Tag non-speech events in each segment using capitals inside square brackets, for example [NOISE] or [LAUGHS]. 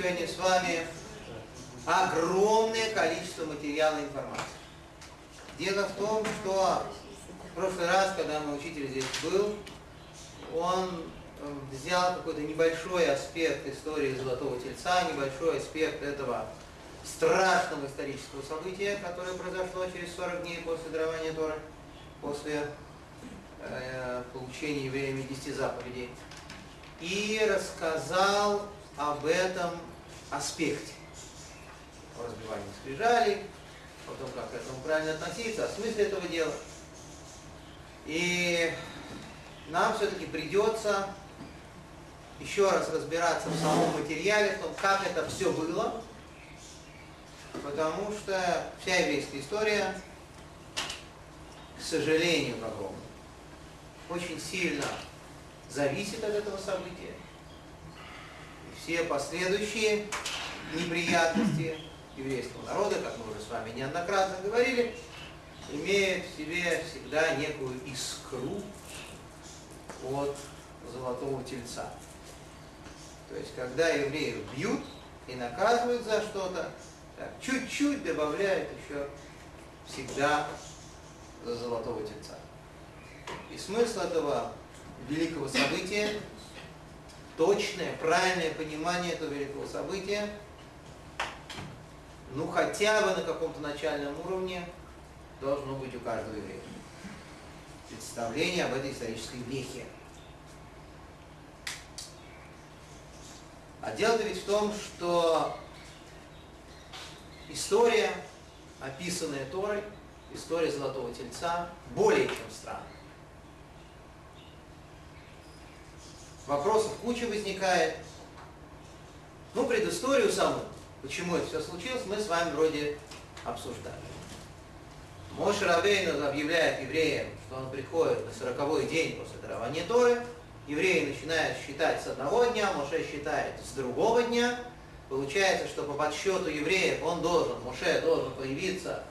сегодня с вами огромное количество материала информации. Дело в том, что в прошлый раз, когда мой учитель здесь был, он э, взял какой-то небольшой аспект истории Золотого Тельца, небольшой аспект этого страшного исторического события, которое произошло через 40 дней после дарования Тора, после э, получения евреями 10 заповедей, и рассказал об этом аспекте. О разбивании скрижалей, о том, как к этому правильно относиться, о смысле этого дела. И нам все-таки придется еще раз разбираться в самом материале, в том, как это все было, потому что вся еврейская история, к сожалению, к огромному, очень сильно зависит от этого события. Все последующие неприятности еврейского народа, как мы уже с вами неоднократно говорили, имеют в себе всегда некую искру от золотого тельца. То есть, когда евреев бьют и наказывают за что-то, чуть-чуть добавляют еще всегда за золотого тельца. И смысл этого великого события, точное, правильное понимание этого великого события, ну хотя бы на каком-то начальном уровне должно быть у каждого еврея. Представление об этой исторической вехе. А дело-то ведь в том, что история, описанная Торой, история Золотого Тельца, более чем странная. Вопросов куча возникает. Ну, предысторию саму, почему это все случилось, мы с вами вроде обсуждали. Моше Рабейну объявляет евреям, что он приходит на сороковой день после дарования Торы, евреи начинают считать с одного дня, Моше считает с другого дня. Получается, что по подсчету евреев он должен, Моше должен появиться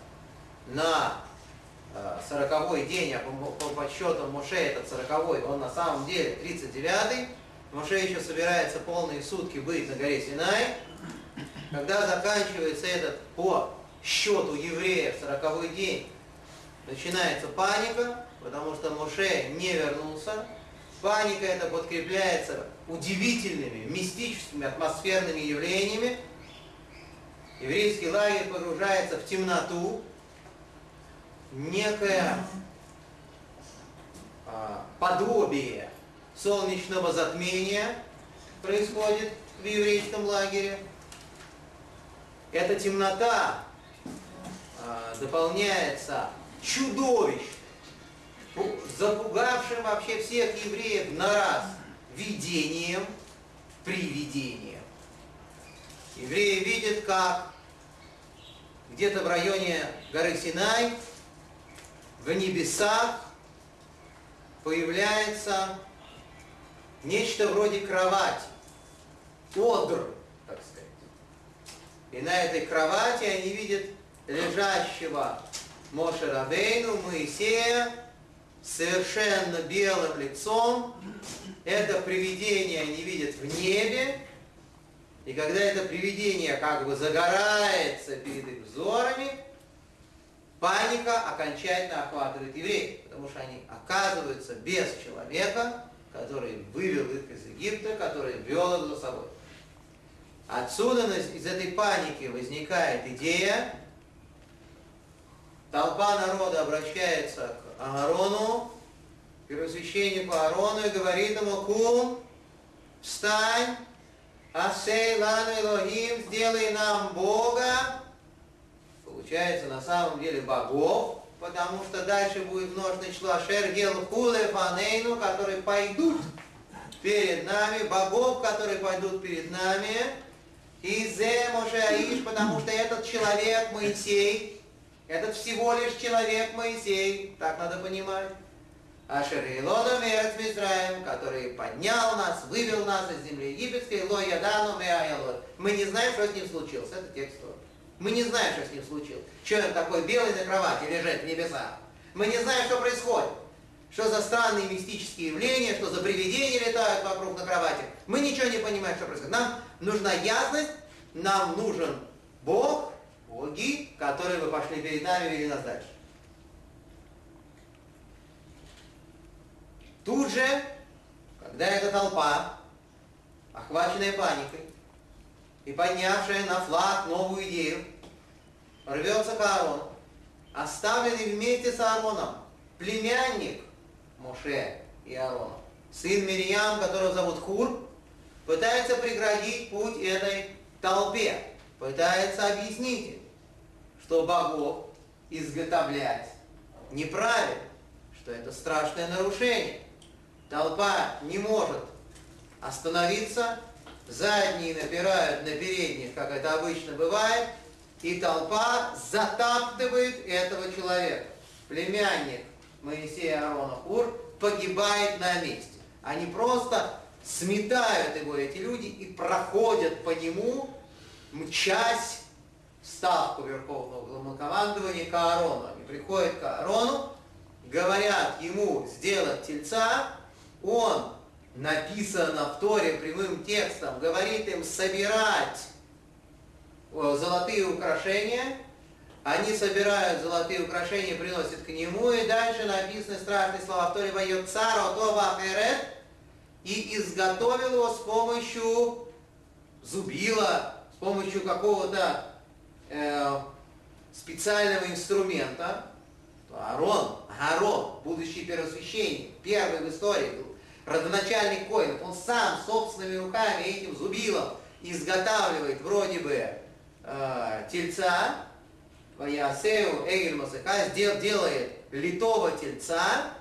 на э, сороковой день, а по, по подсчетам Моше этот сороковой, он на самом деле 39-й. Моше еще собирается полные сутки быть на горе Синай. Когда заканчивается этот по счету евреев сороковой день, начинается паника, потому что Моше не вернулся, Паника это подкрепляется удивительными, мистическими, атмосферными явлениями. Еврейский лагерь погружается в темноту, некое а, подобие солнечного затмения происходит в еврейском лагере. Эта темнота а, дополняется чудовищным запугавшим вообще всех евреев на раз видением, привидением. Евреи видят, как где-то в районе горы Синай, в небесах появляется нечто вроде кровати, одр, так сказать. И на этой кровати они видят лежащего Моше Рабейну, Моисея, совершенно белым лицом. Это привидение они видят в небе. И когда это привидение как бы загорается перед их взорами, паника окончательно охватывает евреев, потому что они оказываются без человека, который вывел их из Египта, который вел их за собой. Отсюда из этой паники возникает идея, толпа народа обращается к Аарону, первосвященнику Аарону, и говорит ему, кум, встань, асей лану Элохим, сделай нам Бога. Получается, на самом деле, богов, потому что дальше будет множественное число Ашер Гел Хуле Фанейну, которые пойдут перед нами, богов, которые пойдут перед нами, и Зе Моше потому что этот человек, Моисей, этот всего лишь человек Моисей, так надо понимать. Ашер Илону Мерец Мизраем, который поднял нас, вывел нас из земли египетской, Ло Ядану Меайлот. Мы не знаем, что с ним случилось. Это текст Мы не знаем, что с ним случилось. Он такой белый на кровати лежит в небесах. Мы не знаем, что происходит. что за странные мистические явления, что за привидения летают вокруг на кровати. Мы ничего не понимаем, что происходит. Нам нужна ясность, нам нужен Бог, боги, которые вы пошли перед нами, вели нас дальше. Тут же, когда эта толпа, охваченная паникой и поднявшая на флаг новую идею, рвется к Аарону, оставленный вместе с Аароном племянник Моше и Аарона, сын Мирьям, которого зовут Хур, пытается преградить путь этой толпе, пытается объяснить им, что богов изготовлять неправильно, что это страшное нарушение. Толпа не может остановиться, задние напирают на передних, как это обычно бывает, и толпа затаптывает этого человека. Племянник Моисея Аарона Хур погибает на месте. Они просто сметают его, эти люди, и проходят по нему, мчась в ставку Верховного Главнокомандования к Аарону. Они приходят к Аарону, говорят ему сделать тельца, он, написано в Торе прямым текстом, говорит им собирать золотые украшения, они собирают золотые украшения, приносят к нему, и дальше написаны страшные слова. В Торе «Вайот цар отова ахерет» и изготовил его с помощью зубила, с помощью какого-то э, специального инструмента. Аарон, Аарон, будущий первосвященник, первый в истории родоначальник коинов, он сам собственными руками этим зубилом изготавливает вроде бы э, тельца, Ваясеу Эгель Масыка делает литого тельца,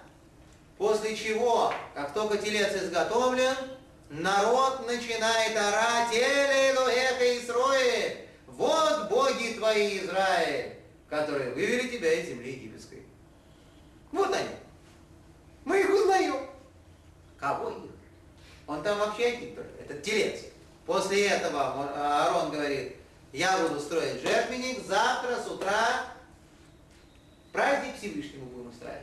после чего, как только телец изготовлен, народ начинает орать «Эле Элохеха Исроэль! Вот боги твои, Израиль, которые вывели тебя из земли египетской». Вот они. Мы их узнаем. Кого их? Он там вообще только, это телец. После этого Аарон говорит, я буду строить жертвенник, завтра с утра праздник Всевышнему будем устраивать.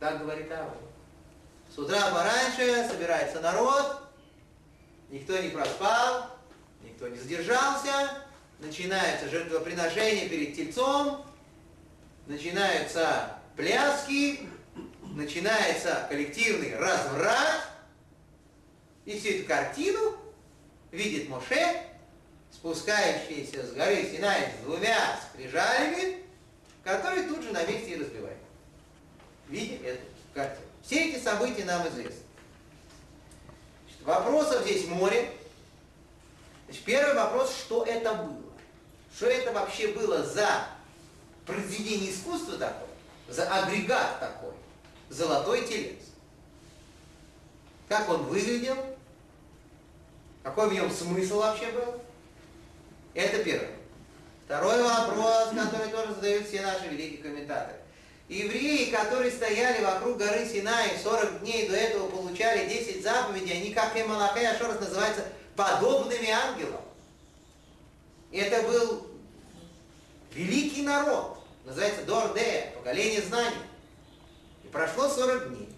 Так говорит Аарон. С утра пораньше собирается народ, никто не проспал, никто не задержался, начинается жертвоприношение перед тельцом, начинаются пляски, начинается коллективный разврат, и всю эту картину видит Моше спускающиеся с горы Синай с двумя скрижалями, которые тут же на месте и разбивают. Видим эту картину. Все эти события нам известны. Значит, вопросов здесь море. Значит, первый вопрос, что это было? Что это вообще было за произведение искусства такое, за агрегат такой, золотой телец? Как он выглядел? Какой в нем смысл вообще был? Это первое. Второй вопрос, который тоже задают все наши великие комментаторы. Евреи, которые стояли вокруг горы Синай 40 дней до этого получали 10 заповедей, они, как и Малахай Ашорас, называются подобными ангелам. Это был великий народ, называется Дордея, поколение знаний. Прошло 40 дней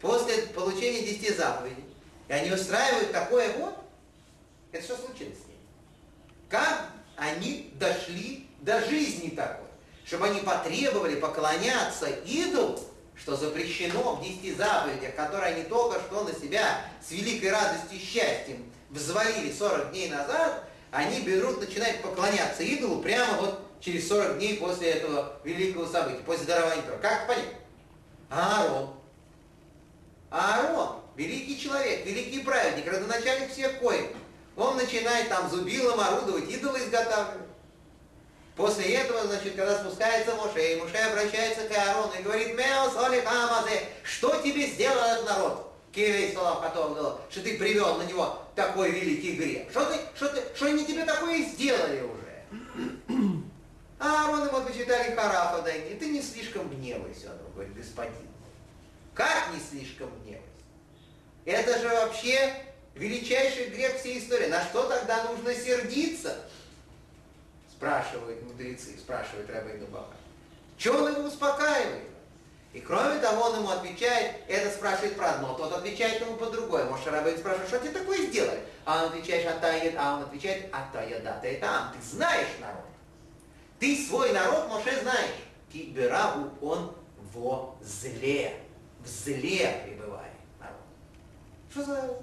после получения 10 заповедей. И они устраивают такое вот. Это что случилось? Как они дошли до жизни такой? Чтобы они потребовали поклоняться идолу, что запрещено в десяти заповедях, которые они только что на себя с великой радостью и счастьем взвалили 40 дней назад, они берут, начинают поклоняться идолу прямо вот через 40 дней после этого великого события, после дарования Тора. Как понять? Аарон. Аарон, великий человек, великий праведник, родоначальник всех коинов. Он начинает там зубилом орудовать, идолы изготавливать. После этого, значит, когда спускается Моше, и Моше обращается к Аарону и говорит, Меос Олихамазе, что тебе сделал этот народ? Кирей Салам потом говорил, что ты привел на него такой великий грех. Что ты, что ты, что они тебе такое сделали уже? А Аарон ему почитали Харафа, да и ты не слишком гневайся, он говорит, господин. Как не слишком гневайся? Это же вообще величайший грех всей истории. На что тогда нужно сердиться? Спрашивают мудрецы, спрашивает Рабейну Баха. Чего он его успокаивает? И кроме того, он ему отвечает, это спрашивает про одно, тот отвечает ему по другое. Может, Рабейн спрашивает, что тебе такое сделали? А он отвечает, а он отвечает, а то я да, ты там, ты знаешь народ. Ты свой народ, Моше, знаешь. Киберагу он во зле. В зле пребывает народ. Что за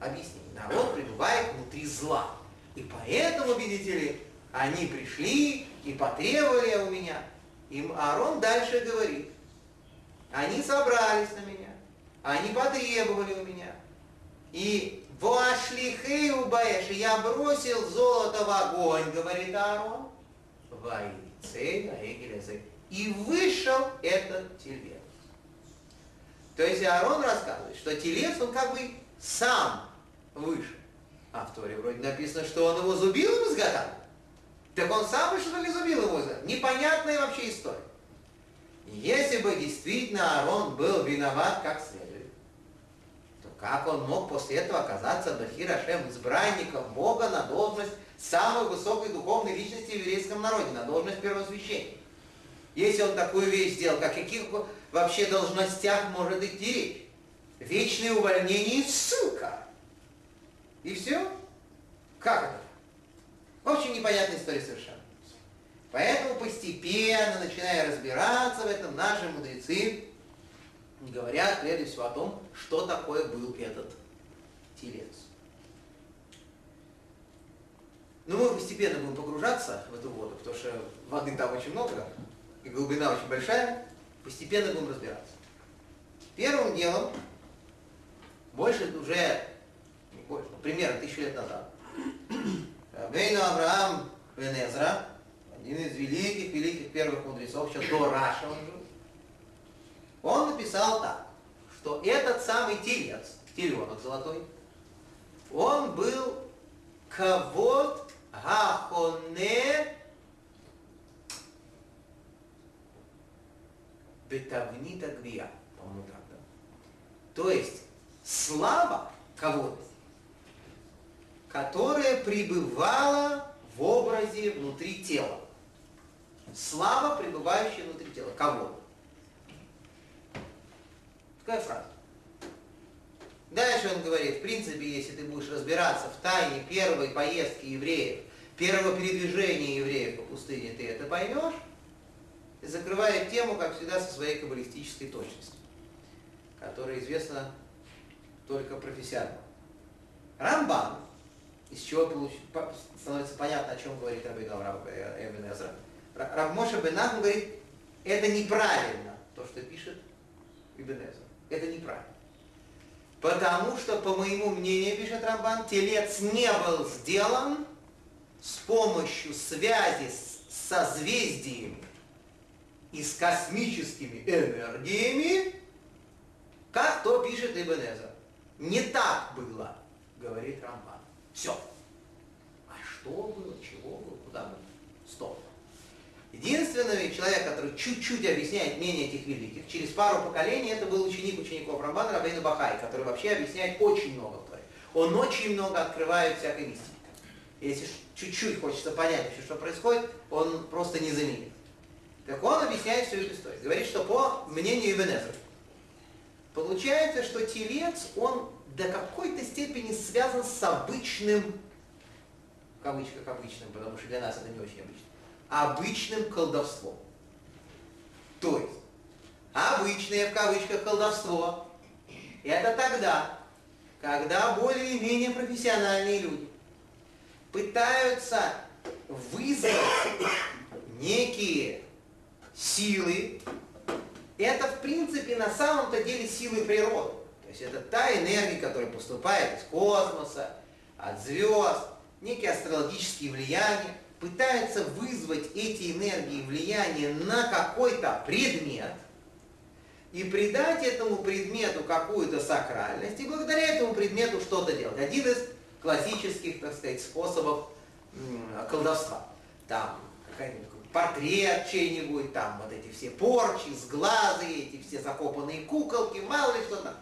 объяснение? Народ пребывает внутри зла. И поэтому, видите ли, они пришли и потребовали у меня. Им Аарон дальше говорит, они собрались на меня, они потребовали у меня. И Баэш, и я бросил золото в огонь, говорит Аарон. И вышел этот телец. То есть Аарон рассказывает, что телец, он как бы сам вышел. А в Торе вроде написано, что он его зубилом изготовил. Так он сам вышел или зубил его изготовил? Непонятная вообще история. Если бы действительно Аарон был виноват как следует, то как он мог после этого оказаться Бахирашем избранником Бога на должность самой высокой духовной личности в еврейском народе, на должность первосвященника? Если он такую вещь сделал, о каких вообще должностях может идти речь? Вечное увольнение и ссылка. И все? Как это? Очень непонятная история совершенно. Поэтому постепенно, начиная разбираться в этом, наши мудрецы говорят прежде всего о том, что такое был этот телец. Но ну, мы постепенно будем погружаться в эту воду, потому что воды там очень много, и глубина очень большая. Постепенно будем разбираться. Первым делом, больше уже, больше, но примерно тысячу лет назад, Бейну Авраам Венезра, один из великих, великих первых мудрецов, еще до Раша он жил, он написал так, что этот самый телец, теленок золотой, он был кавод гахоне бетавнита гвия. По-моему, так, да? То есть, слава кого-то, которая пребывала в образе внутри тела. Слава, пребывающая внутри тела. Кого? Такая фраза. Дальше он говорит, в принципе, если ты будешь разбираться в тайне первой поездки евреев, первого передвижения евреев по пустыне, ты это поймешь, и закрывает тему, как всегда, со своей каббалистической точностью, которая известна только профессионалам. Рамбан, из чего получ... становится понятно, о чем говорит Рабин Авраам Эбен Эзра, Равмоша Бенахм говорит, это неправильно, то, что пишет Ибн Это неправильно. Потому что, по моему мнению, пишет Рамбан, телец не был сделан с помощью связи с созвездиями и с космическими энергиями, как то пишет Ибн Не так было, говорит Рамбан. Все. А что было, чего было, куда было? Стоп. Единственный человек, который чуть-чуть объясняет мнение этих великих, через пару поколений это был ученик учеников Рамбана Рабейна Бахай, который вообще объясняет очень много в Торе. Он очень много открывает всякой мистики. Если чуть-чуть хочется понять вообще, что происходит, он просто не заменит. Так он объясняет всю эту историю. Говорит, что по мнению Ибн получается, что телец, он до какой-то степени связан с обычным, в кавычках обычным, потому что для нас это не очень обычно, обычным колдовством. То есть, обычное в кавычках колдовство, это тогда, когда более-менее профессиональные люди пытаются вызвать некие силы, это в принципе на самом-то деле силы природы. То есть это та энергия, которая поступает из космоса, от звезд, некие астрологические влияния, пытается вызвать эти энергии влияния на какой-то предмет и придать этому предмету какую-то сакральность, и благодаря этому предмету что-то делать. Один из классических, так сказать, способов колдовства. Там какая-нибудь портрет чей-нибудь, там вот эти все порчи, сглазы, эти все закопанные куколки, мало ли что там.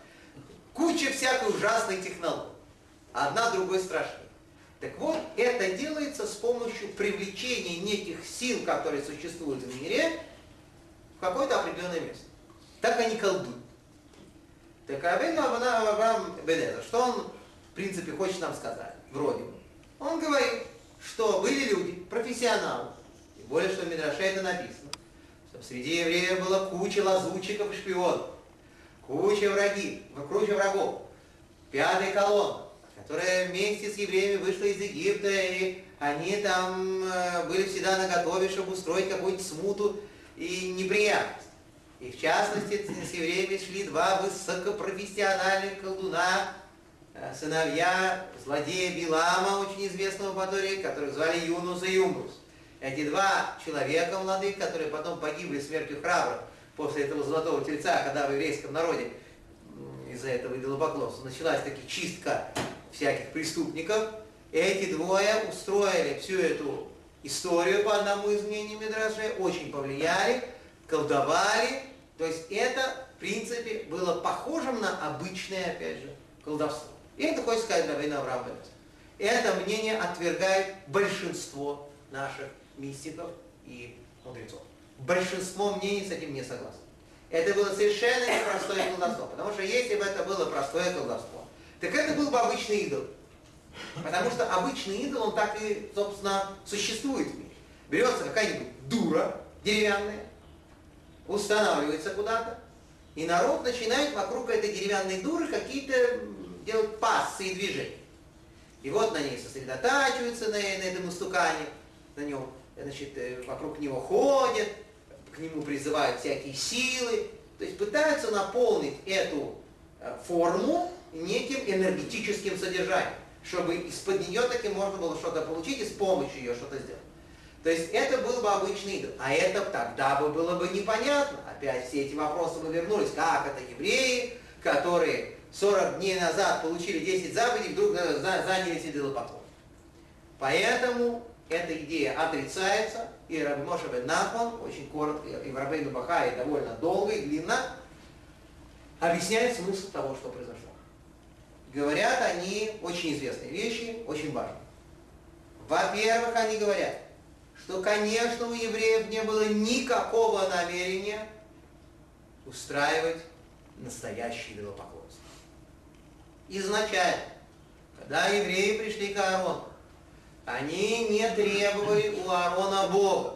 Куча всякой ужасной технологий. Одна другой страшнее. Так вот, это делается с помощью привлечения неких сил, которые существуют в мире, в какое-то определенное место. Так они колдуют. Так Авраам Бедеза, что он, в принципе, хочет нам сказать? Вроде бы. Он говорит, что были люди, профессионалы, более что в Мидраше это написано, что среди евреев было куча лазутчиков и шпионов, куча враги, куча врагов, пятая колонна, которая вместе с евреями вышла из Египта, и они там э, были всегда на готове, чтобы устроить какую-нибудь смуту и неприятность. И в частности, с евреями шли два высокопрофессиональных колдуна, э, сыновья злодея Билама, очень известного по Торе, которых звали Юнус и Юмрус. Эти два человека молодых, которые потом погибли смертью храбрых после этого золотого тельца, когда в еврейском народе из-за этого идолопоклонства началась таки чистка всяких преступников, эти двое устроили всю эту историю по одному из мнений Медраши, очень повлияли, колдовали. То есть это, в принципе, было похожим на обычное, опять же, колдовство. И это хочет сказать Равина Авраам Это мнение отвергает большинство наших мистиков и мудрецов. Большинство мнений с этим не согласны. Это было совершенно непростое колдовство. Потому что если бы это было простое колдовство, так это был бы обычный идол. Потому что обычный идол, он так и, собственно, существует в мире. Берется какая-нибудь дура деревянная, устанавливается куда-то, и народ начинает вокруг этой деревянной дуры какие-то делать пассы и движения. И вот на ней сосредотачиваются на, на этом истукане, на нем, значит, э, вокруг него ходят, к нему призывают всякие силы, то есть пытаются наполнить эту э, форму неким энергетическим содержанием чтобы из-под нее таки можно было что-то получить и с помощью ее что-то сделать. То есть это был бы обычный идол. А это тогда бы было бы непонятно. Опять все эти вопросы бы вернулись. Как это евреи, которые 40 дней назад получили 10 заповедей, вдруг занялись идолопоклонством. Поэтому эта идея отрицается, и Раби Моше бен Нахман, очень коротко, и в Рабейну Бахае довольно долго и длинно, объясняет смысл того, что произошло говорят они очень известные вещи, очень важные. Во-первых, они говорят, что, конечно, у евреев не было никакого намерения устраивать настоящее идолопоклонство. Изначально, когда евреи пришли к Аарону, они не требовали у Аарона Бога.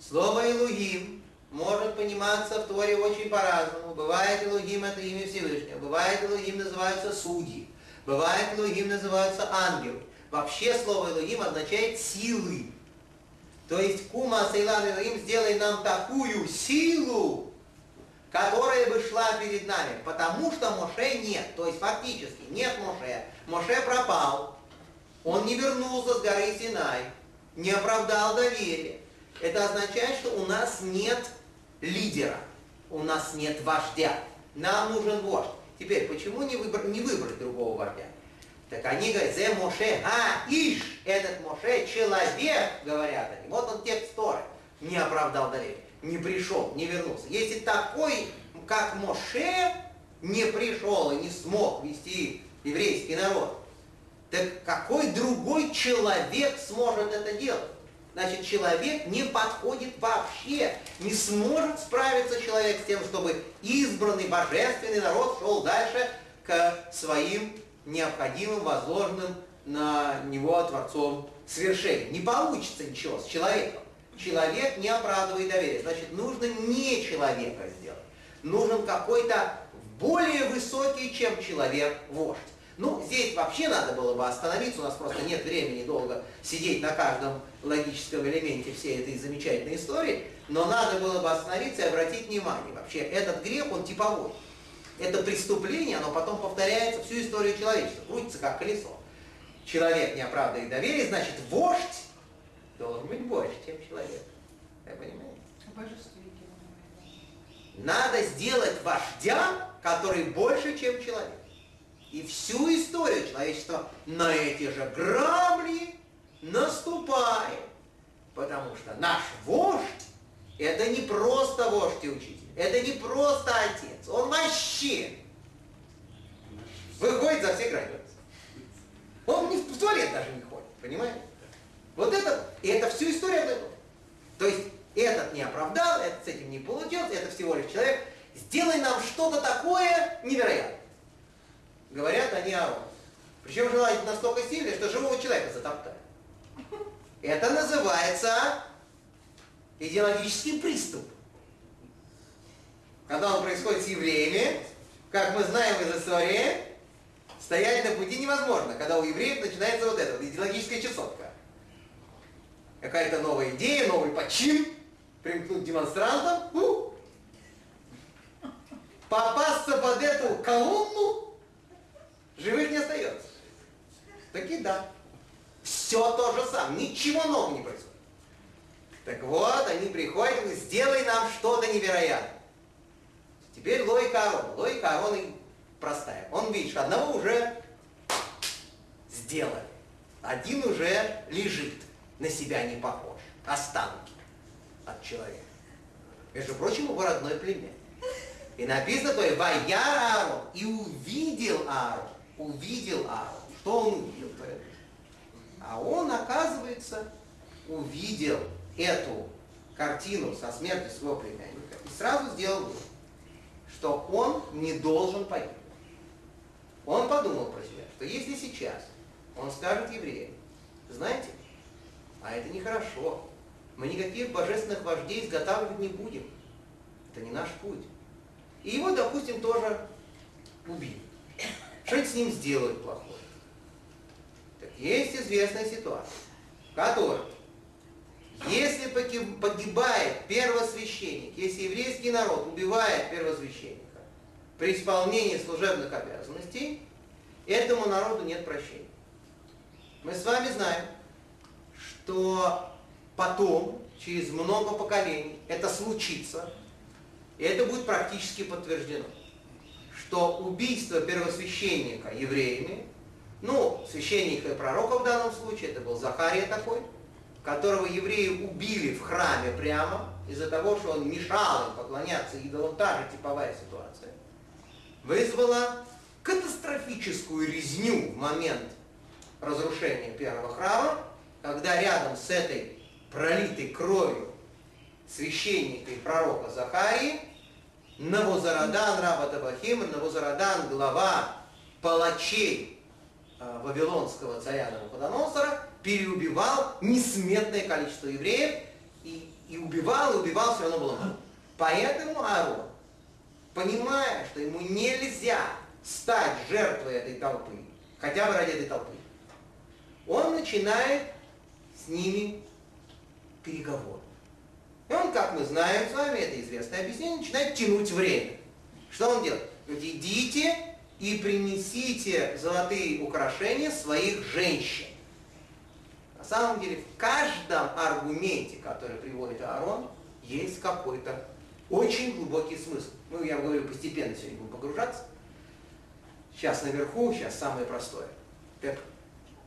Слово «Илугим» может пониматься в Торе очень по-разному. Бывает Элогим это имя Всевышнего, бывает Элогим называются судьи, бывает Элогим называются ангелы. Вообще слово Элогим означает силы. То есть Кума Сейлан Элогим сделай нам такую силу, которая бы шла перед нами, потому что Моше нет. То есть фактически нет Моше. Моше пропал. Он не вернулся с горы Синай, не оправдал доверие. Это означает, что у нас нет лидера. У нас нет вождя. Нам нужен вождь. Теперь, почему не, выбор, не выбрать другого вождя? Так они говорят, зе Моше, а, иш, этот Моше человек, говорят они. Вот он текст Торы. Не оправдал доверие, не пришел, не вернулся. Если такой, как Моше, не пришел и не смог вести еврейский народ, так какой другой человек сможет это делать? Значит, человек не подходит вообще. Не сможет справиться человек с тем, чтобы избранный божественный народ шел дальше к своим необходимым, возложенным на него Творцом свершениям. Не получится ничего с человеком. Человек не оправдывает доверие. Значит, нужно не человека сделать. Нужен какой-то более высокий, чем человек, вождь. Ну, здесь вообще надо было бы остановиться, у нас просто нет времени долго сидеть на каждом логическом элементе всей этой замечательной истории, но надо было бы остановиться и обратить внимание. Вообще, этот грех, он типовой. Это преступление, оно потом повторяется всю историю человечества, крутится как колесо. Человек не оправдывает доверие, значит, вождь должен быть больше, чем человек. Вы понимаете? Надо сделать вождя, который больше, чем человек и всю историю человечества на эти же грабли наступает. Потому что наш вождь – это не просто вождь и учитель, это не просто отец, он вообще выходит за все границы. Он не в туалет даже не ходит, понимаете? Вот это, и это всю историю этого. То есть этот не оправдал, этот с этим не получился, это всего лишь человек, что-то такое невероятное. Говорят они о Причем желание настолько сильное, что живого человека затоптали. Это называется идеологический приступ. Когда он происходит с евреями, как мы знаем из истории, стоять на пути невозможно, когда у евреев начинается вот это, вот идеологическая чесотка. Какая-то новая идея, новый почин, примкнуть к демонстрантам, ну, попасться под эту колонну, живых не остается. Таки да. Все то же самое, ничего нового не происходит. Так вот, они приходят и сделай нам что-то невероятное. Теперь логика Аарона. Логика Аарона простая. Он видит, одного уже сделали. Один уже лежит, на себя не похож. Останки от человека. Между прочим, его родной племя. И написано, то «Ваяр Аарон» и увидел Аарон. Увидел Аарон. Что он увидел? А он, оказывается, увидел эту картину со смертью своего племянника и сразу сделал вывод, что он не должен погибнуть. Он подумал про себя, что если сейчас он скажет евреям, знаете, а это нехорошо, мы никаких божественных вождей изготавливать не будем, это не наш путь. И его, допустим, тоже убили. Что-нибудь с ним сделают плохое. Так есть известная ситуация, в которой если погибает первосвященник, если еврейский народ убивает первосвященника при исполнении служебных обязанностей, этому народу нет прощения. Мы с вами знаем, что потом, через много поколений, это случится, и это будет практически подтверждено, что убийство первосвященника евреями, ну, священника и пророка в данном случае, это был Захария такой, которого евреи убили в храме прямо, из-за того, что он мешал им поклоняться идолам, та же типовая ситуация, вызвала катастрофическую резню в момент разрушения первого храма, когда рядом с этой пролитой кровью священника и пророка Захарии Навозарадан, Раба Табахим, Навозарадан, глава палачей э, Вавилонского царя Навуходоносора, переубивал несметное количество евреев, и, и убивал, и убивал, все равно было мало. Поэтому Аарон, понимая, что ему нельзя стать жертвой этой толпы, хотя бы ради этой толпы, он начинает с ними переговоры. Он, как мы знаем с вами, это известное объяснение, начинает тянуть время. Что он делает? Говорит, идите и принесите золотые украшения своих женщин. На самом деле в каждом аргументе, который приводит Аарон, есть какой-то очень глубокий смысл. Ну, я говорю, постепенно сегодня будем погружаться. Сейчас наверху, сейчас самое простое. Так,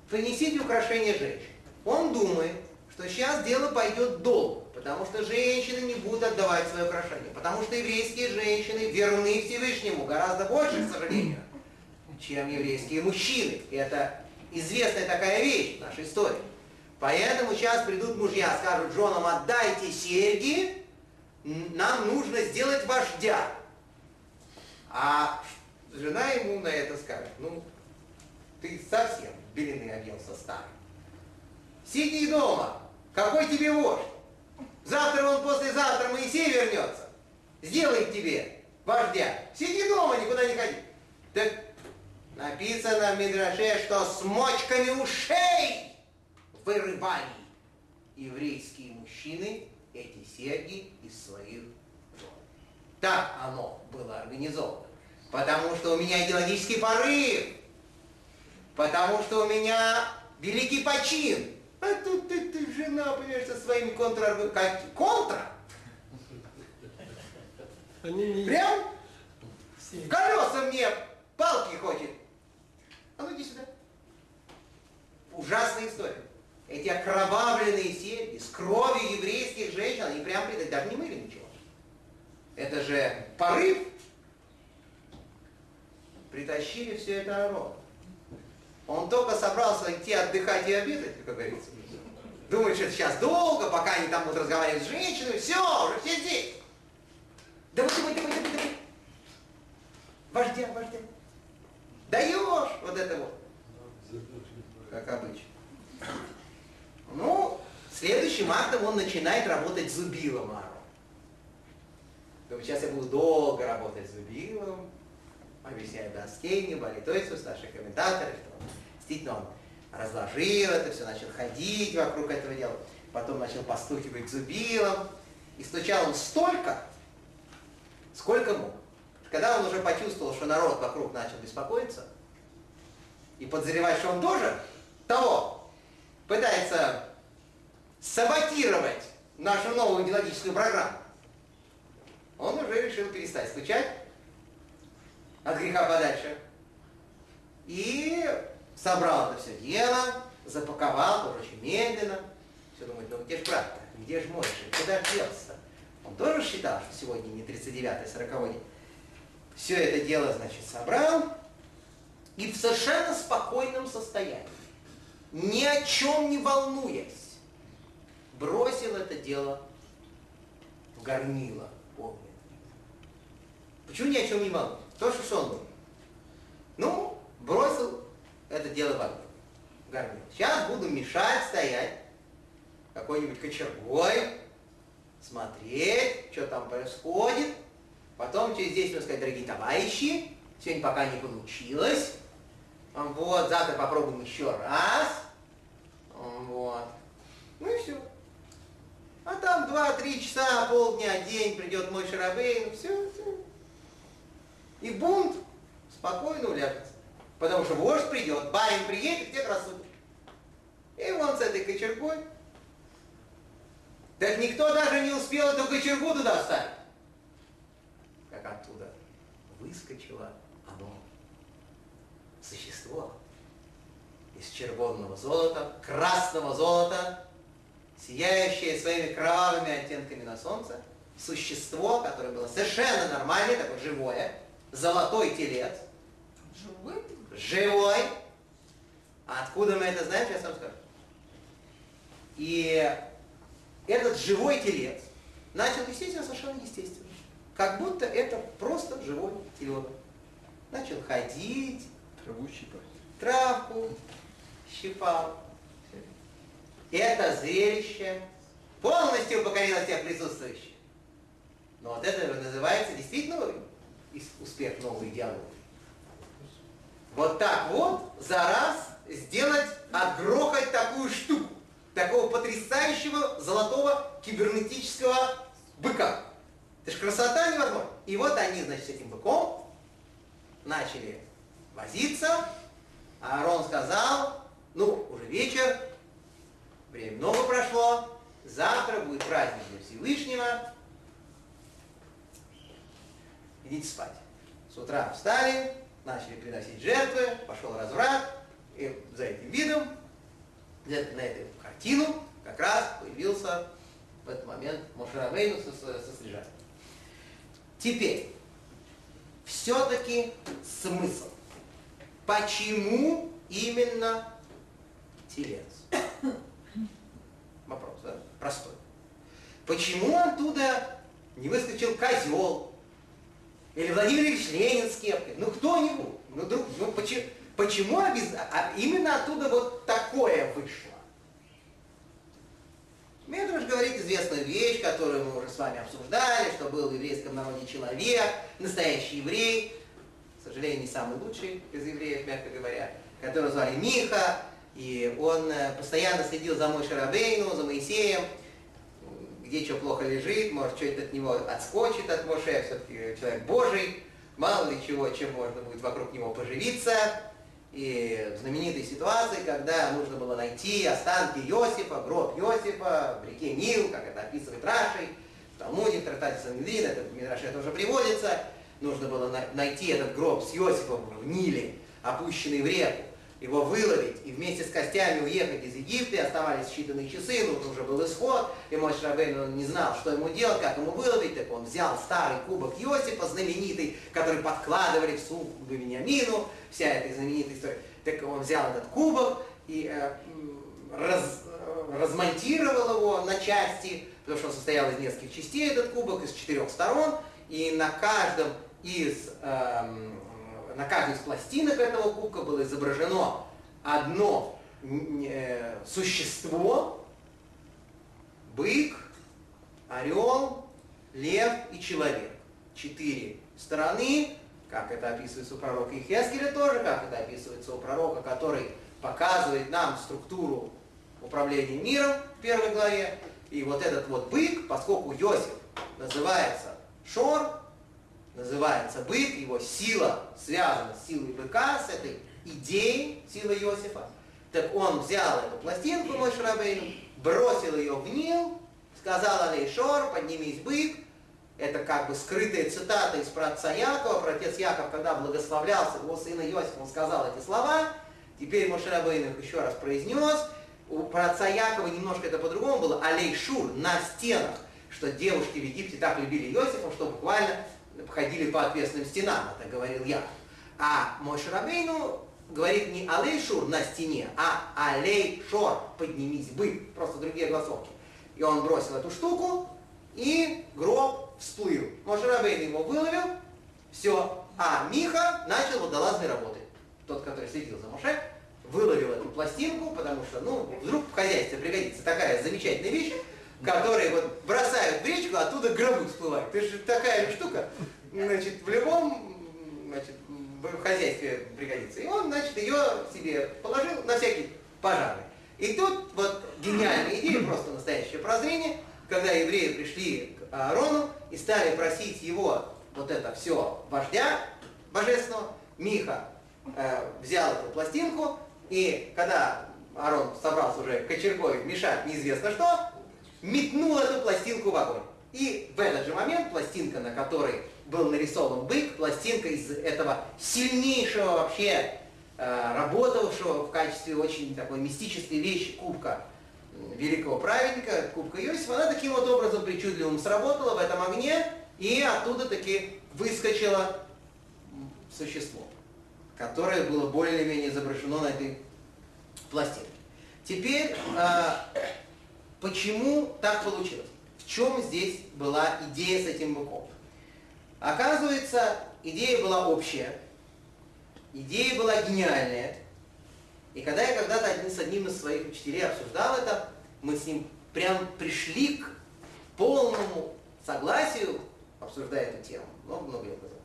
принесите украшения женщин. Он думает, что сейчас дело пойдет долго, потому что женщины не будут отдавать свои украшения, потому что еврейские женщины верны Всевышнему гораздо больше, к сожалению, чем еврейские мужчины. И это известная такая вещь в нашей истории. Поэтому сейчас придут мужья, скажут женам, отдайте серьги, нам нужно сделать вождя. А жена ему на это скажет, ну, ты совсем белины оделся старый. Сиди дома, какой тебе вождь? Завтра он послезавтра Моисей вернется, сделает тебе вождя. Сиди дома, никуда не ходи. Так написано в Мидраше, что с мочками ушей вырывали еврейские мужчины эти серьги из своих жен. Так оно было организовано. Потому что у меня идеологический порыв. Потому что у меня великий почин. А тут ты, ты жена, понимаешь, со своими контраргументами. Как? Контра? Прям? Колеса мне палки хочет. А ну иди сюда. Ужасная история. Эти окровавленные серьги с кровью еврейских женщин, они прям даже не мыли ничего. Это же порыв. Притащили все это Аарон. Он только собрался идти отдыхать и обедать, как говорится. Думает, что это сейчас долго, пока они там будут разговаривать с женщинами. Все, уже все здесь. Давай, давай, давай, давай, давай. Вождя, вождя. Даешь вот это вот. Как обычно. Ну, следующим актом он начинает работать зубилом Аарон. Думаю, сейчас я буду долго работать зубилом, объясняю Даскейни, Баритойсу, старший комментатор, что действительно он разложил это все, начал ходить вокруг этого дела, потом начал постукивать зубилом, и стучал он столько, сколько мог. Когда он уже почувствовал, что народ вокруг начал беспокоиться, и подозревать, что он тоже того пытается саботировать нашу новую идеологическую программу, он уже решил перестать стучать от греха подальше. И собрал это все дело, запаковал тоже очень медленно. Все думает, ну где же брат-то? Где же? Куда же делся Он тоже считал, что сегодня не 39-й, а 40 день. Все это дело, значит, собрал и в совершенно спокойном состоянии, ни о чем не волнуясь, бросил это дело в горнило огненное. Почему ни о чем не волнуясь? То, что сон был. Ну, бросил это дело в горнило. Сейчас буду мешать стоять какой-нибудь кочергой, смотреть, что там происходит. Потом через 10 минут сказать, дорогие товарищи, сегодня пока не получилось, вот, завтра попробуем еще раз. Вот. Ну и все. А там 2-3 часа, полдня, день, придет мой Шарабейн, все, все. И бунт спокойно уляжется. Потому что вождь придет, барин приедет, всех рассудит. И вон с этой кочергой. Так никто даже не успел эту кочергу туда вставить. Как оттуда выскочило оно существо из червонного золота, красного золота, сияющее своими кровавыми оттенками на солнце, существо, которое было совершенно нормальное, такое живое, золотой телец. Живой? Живой. А откуда мы это знаем, сейчас вам скажу. И этот живой телец начал вести себя совершенно естественно. Как будто это просто живой теленок. Начал ходить, Траву щипать. травку щипал. Это зрелище полностью покорило всех присутствующих. Но вот это называется действительно успех новой идеологии. Вот так вот за раз сделать, отгрохать такую штуку, такого потрясающего золотого кибернетического быка. Это ж красота невозможна. И вот они, значит, с этим быком начали возиться. А Аарон сказал, ну, уже вечер, время много прошло, завтра будет праздник для Всевышнего, идите спать. С утра встали, начали приносить жертвы, пошел разврат, и за этим видом, на эту картину как раз появился в этот момент Мошеравейну со, со, со снижанием. Теперь, все-таки смысл. Почему именно телец? Вопрос, да? Простой. Почему оттуда не выскочил козел? Или Владимир Ильич Ленин с кепкой? Ну кто-нибудь? Ну, друг, ну почему, почему обез... а именно оттуда вот такое вышло? Медруш говорит известную вещь, которую мы уже с вами обсуждали, что был в еврейском народе человек, настоящий еврей, к сожалению, не самый лучший из евреев, мягко говоря, которого звали Миха, и он э, постоянно следил за Мой Шарабейну, за Моисеем, где что плохо лежит, может, что-то от него отскочит от Моше, все-таки человек Божий, мало ли чего, чем можно будет вокруг него поживиться. И в знаменитой ситуации, когда нужно было найти останки Иосифа, гроб Иосифа в реке Нил, как это описывает Рашей, в Талмуде, в Трактате Сангвин, это в Мидраше тоже приводится, нужно было найти этот гроб с Иосифом в Ниле, опущенный в реку, его выловить и вместе с костями уехать из Египта, оставались считанные часы, нужно уже был исход, и мой Шрабейн он не знал, что ему делать, как ему выловить, так он взял старый кубок Иосифа, знаменитый, который подкладывали в сумку к Вениамину, вся эта знаменитая история, так он взял этот кубок и э, раз, размонтировал его на части, потому что он состоял из нескольких частей, этот кубок, из четырех сторон, и на каждом из, э, на каждой из пластинок этого кубка было изображено одно э, существо, бык, орел, лев и человек. Четыре стороны, как это описывается у пророка Ихескеля тоже, как это описывается у пророка, который показывает нам структуру управления миром в первой главе. И вот этот вот бык, поскольку Йосиф называется Шор, называется бык, его сила связана с силой быка, с этой идеей силы Иосифа, так он взял эту пластинку мой Шарабейну, бросил ее в Нил, сказал Алей Шор, поднимись бык, это как бы скрытая цитата из праотца Якова, про отец Яков, когда благословлялся его сына Иосифа, он сказал эти слова, теперь Мошерабейн их еще раз произнес, у праотца Якова немножко это по-другому было, Алей Шур на стенах, что девушки в Египте так любили Иосифа, что буквально ходили по ответственным стенам, это говорил я. А мой Шарабейну говорит не алей шур на стене, а алей шор, поднимись бы, просто другие голосовки. И он бросил эту штуку, и гроб всплыл. Мой Шарабейн его выловил, все. А Миха начал водолазной работы. Тот, который следил за Моше, выловил эту пластинку, потому что, ну, вдруг в хозяйстве пригодится такая замечательная вещь, которые вот бросают в речку, а оттуда гробы всплывают. Это же такая штука, значит, в любом значит, в хозяйстве пригодится. И он, значит, ее себе положил на всякий пожарный. И тут вот гениальная идея, просто настоящее прозрение, когда евреи пришли к Аарону и стали просить его вот это все вождя божественного, Миха э, взял эту пластинку, и когда Аарон собрался уже кочергой мешать неизвестно что, метнул эту пластинку в огонь. И в этот же момент пластинка, на которой был нарисован бык, пластинка из этого сильнейшего вообще э, работавшего в качестве очень такой мистической вещи кубка великого праведника, кубка Иосифа, она таким вот образом причудливым сработала в этом огне, и оттуда таки выскочило существо, которое было более-менее изображено на этой пластинке. Теперь э, Почему так получилось? В чем здесь была идея с этим быком? Оказывается, идея была общая, идея была гениальная. И когда я когда-то с одним из своих учителей обсуждал это, мы с ним прям пришли к полному согласию, обсуждая эту тему, много-много лет назад,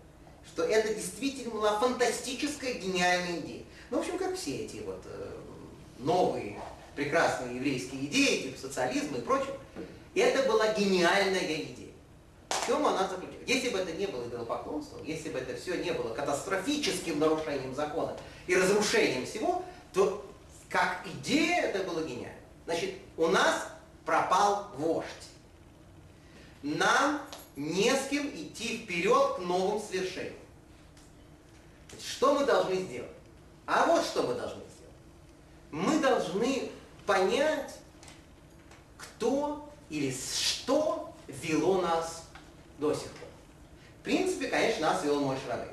что это действительно была фантастическая, гениальная идея. Ну, в общем, как все эти вот э, новые прекрасные еврейские идеи, типа социализма и прочего. Это была гениальная идея. В чем она заключалась? Если бы это не было идолопоклонством, если бы это все не было катастрофическим нарушением закона и разрушением всего, то как идея это было гениально. Значит, у нас пропал вождь. Нам не с кем идти вперед к новым свершениям. Что мы должны сделать? А вот что мы должны сделать. Мы должны понять, кто или что вело нас до сих пор. В принципе, конечно, нас вел мой Шрабей.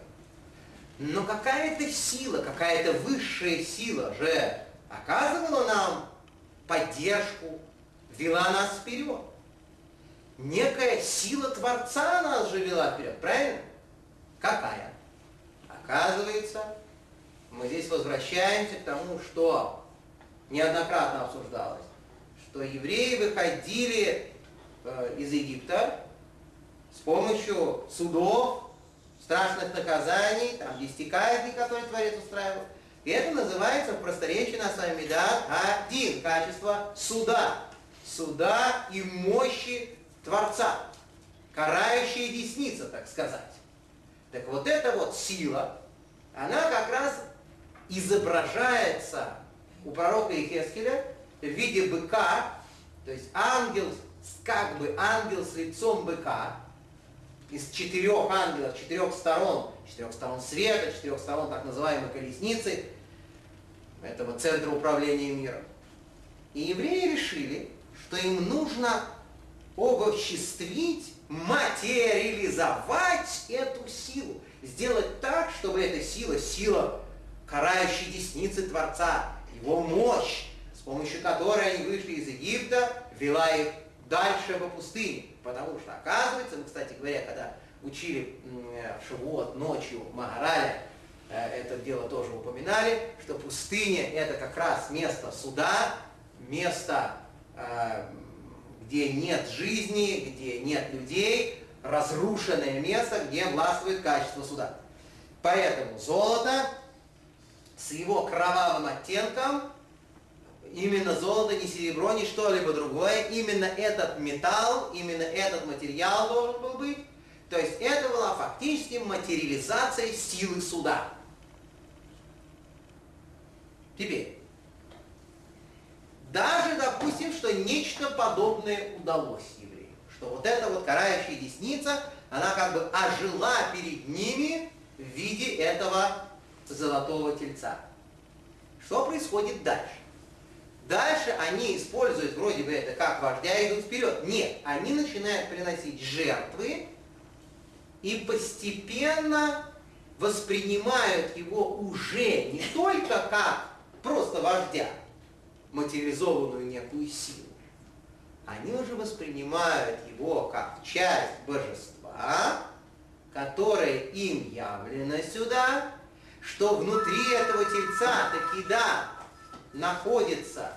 Но какая-то сила, какая-то высшая сила же оказывала нам поддержку, вела нас вперед. Некая сила Творца нас же вела вперед, правильно? Какая? Оказывается, мы здесь возвращаемся к тому, что неоднократно обсуждалось, что евреи выходили э, из Египта с помощью судов, страшных наказаний, там десятикаятий, которые Творец устраивал. И это называется в просторечии на своем медат один, качество суда. Суда и мощи Творца. Карающая десница, так сказать. Так вот эта вот сила, она как раз изображается у пророка Ихескеля в виде быка, то есть ангел, как бы ангел с лицом быка, из четырех ангелов, четырех сторон, четырех сторон света, четырех сторон так называемой колесницы, этого центра управления миром. И евреи решили, что им нужно обобществить, материализовать эту силу, сделать так, чтобы эта сила, сила карающей десницы Творца, его мощь, с помощью которой они вышли из Египта, вела их дальше по пустыне. Потому что, оказывается, мы, кстати говоря, когда учили в Шивот ночью Магараля, э, это дело тоже упоминали, что пустыня это как раз место суда, место, э, где нет жизни, где нет людей, разрушенное место, где властвует качество суда. Поэтому золото с его кровавым оттенком, именно золото, не серебро, не что-либо другое, именно этот металл, именно этот материал должен был быть. То есть это была фактически материализация силы суда. Теперь, даже допустим, что нечто подобное удалось евреям, что вот эта вот карающая десница, она как бы ожила перед ними в виде этого золотого тельца. Что происходит дальше? Дальше они используют вроде бы это как вождя идут вперед. Нет, они начинают приносить жертвы и постепенно воспринимают его уже не только как просто вождя, материализованную некую силу, они уже воспринимают его как часть божества, которое им явлено сюда, что внутри этого тельца таки да находится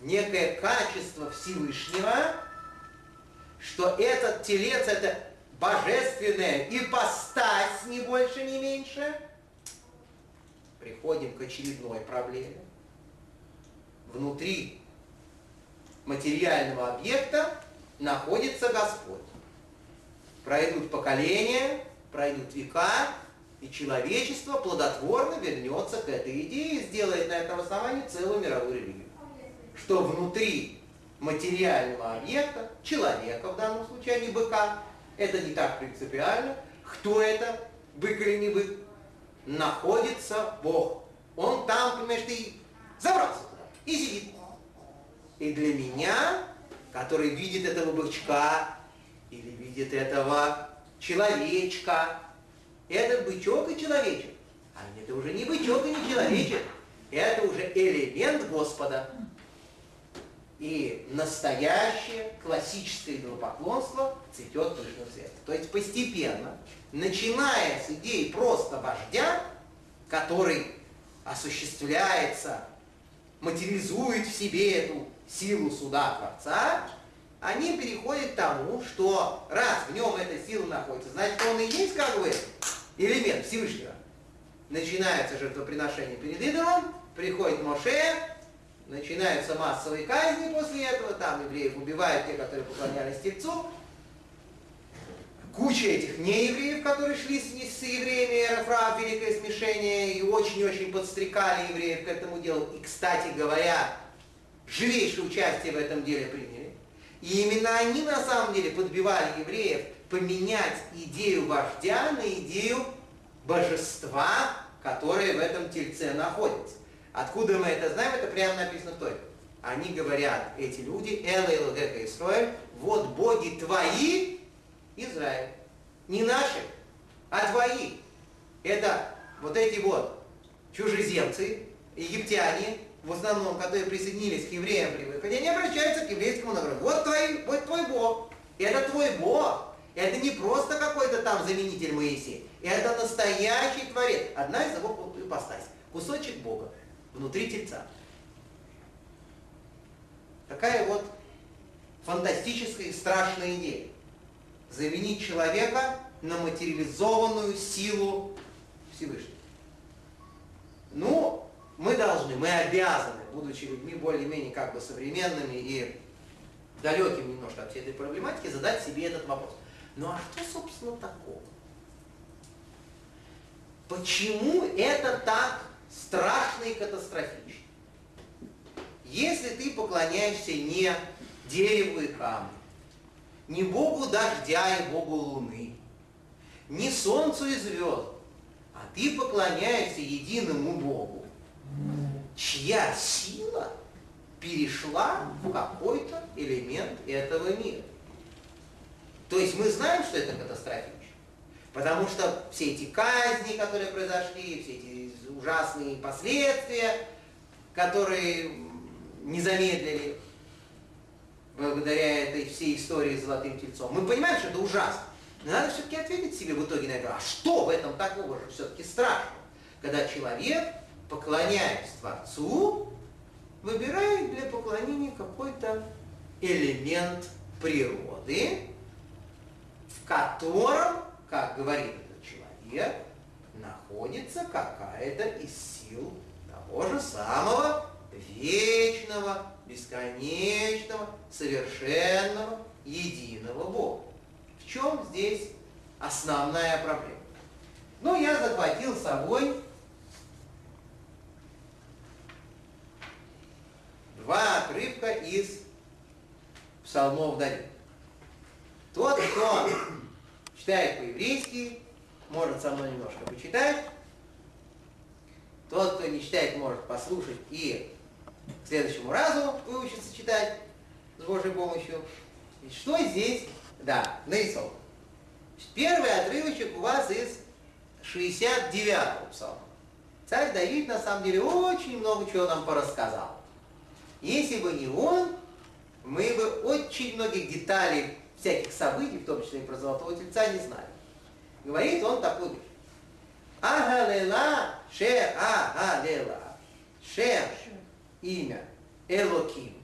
некое качество Всевышнего, что этот телец это божественная ипостась, ни больше, ни меньше, приходим к очередной проблеме. Внутри материального объекта находится Господь. Пройдут поколения, пройдут века, и человечество плодотворно вернется к этой идее и сделает на этом основании целую мировую религию. Что внутри материального объекта, человека в данном случае, а не быка, это не так принципиально, кто это, бык или не бык, находится Бог. Он там, понимаешь, ты забрался туда и сидит. И для меня, который видит этого бычка или видит этого человечка, этот бычок и человечек. А это уже не бычок и не человечек. Это уже элемент Господа. И настоящее классическое идолопоклонство цветет пышным цветом. То есть постепенно, начиная с идеи просто вождя, который осуществляется, материализует в себе эту силу суда Творца, они переходят к тому, что раз в нем эта сила находится, значит он и есть как бы элемент Всевышнего. Начинается жертвоприношение перед идолом, приходит Моше, начинаются массовые казни после этого, там евреев убивают те, которые поклонялись Тельцу. Куча этих неевреев, которые шли с, с евреями, Эрофрав, великое смешение, и очень-очень подстрекали евреев к этому делу. И, кстати говоря, живейшее участие в этом деле приняли. И именно они на самом деле подбивали евреев поменять идею вождя на идею божества, которое в этом тельце находится. Откуда мы это знаем? Это прямо написано в Торе. Они говорят, эти люди, Эла и Исраэль, вот боги твои, Израиль. Не наши, а твои. Это вот эти вот чужеземцы, египтяне, в основном, которые присоединились к евреям при выходе, они обращаются к еврейскому народу. Вот, твой, вот твой Бог. Это твой Бог. Это не просто какой-то там заменитель Моисея. Это настоящий Творец. Одна из его ипостасей. Кусочек Бога внутри тельца. Такая вот фантастическая и страшная идея. Заменить человека на материализованную силу Всевышнего. Ну, мы должны, мы обязаны, будучи людьми более-менее как бы современными и далекими немножко от всей этой проблематики, задать себе этот вопрос. Ну а что, собственно, такого? Почему это так страшно и катастрофично? Если ты поклоняешься не дереву и камню, не Богу дождя и Богу луны, не солнцу и звезд, а ты поклоняешься единому Богу, чья сила перешла в какой-то элемент этого мира. То есть мы знаем, что это катастрофично. Потому что все эти казни, которые произошли, все эти ужасные последствия, которые не замедлили благодаря этой всей истории с Золотым Тельцом, мы понимаем, что это ужасно. надо все-таки ответить себе в итоге на это, а что в этом такого же все-таки страшного, когда человек, поклоняясь Творцу, выбирает для поклонения какой-то элемент природы, в котором, как говорит этот человек, находится какая-то из сил того же самого вечного, бесконечного, совершенного, единого Бога. В чем здесь основная проблема? Ну, я захватил с собой два отрывка из псалмов Давида. Тот, кто читает по-еврейски, может со мной немножко почитать. Тот, кто не читает, может послушать и к следующему разу выучиться читать с Божьей помощью. И что здесь, да, нарисовано. Первый отрывочек у вас из 69-го псалма. Царь Давид на самом деле очень много чего нам порассказал. Если бы не он, мы бы очень многих деталей всяких событий, в том числе и про Золотого Тельца, не знали. Говорит он такую вещь. Агалела ше агалела. Ше имя Элоким.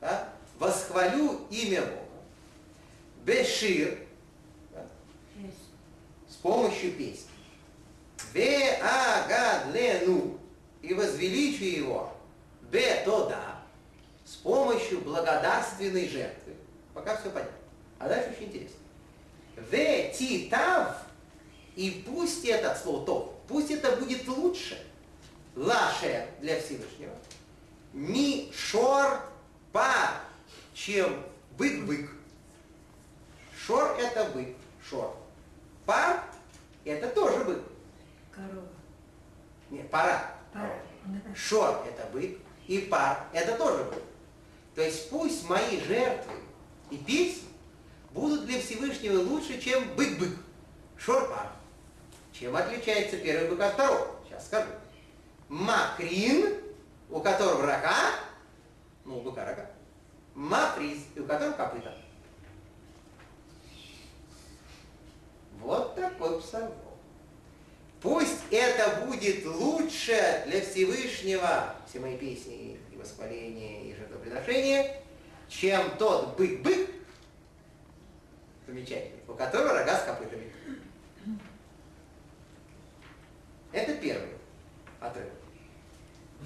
Да? Восхвалю имя Бога. Бешир. Да? С помощью песни. Ве агадлену. И возвеличу его. Бетода. С помощью благодарственной жертвы. Пока все понятно. А дальше очень интересно. Ве титав и пусть это слово то, пусть это будет лучше, лаше для Всевышнего, ми шор па, чем бык-бык. Шор это бык, шор. Пар это тоже бык. Корова. Нет, пара. Пара. Шор это бык, и пар это тоже бык. То есть пусть мои жертвы и песни будут для Всевышнего лучше, чем бык-бык. Шор-пар. Чем отличается первый бык от второго? Сейчас скажу. Макрин, у которого рога, ну, у быка рога. Мафриз, и у которого копыта. Вот такой псалом. Пусть это будет лучше для Всевышнего, все мои песни и восхваления, и жертвоприношения, чем тот бык-бык, замечательный, у которого рога с копытами. Это первый отрывок.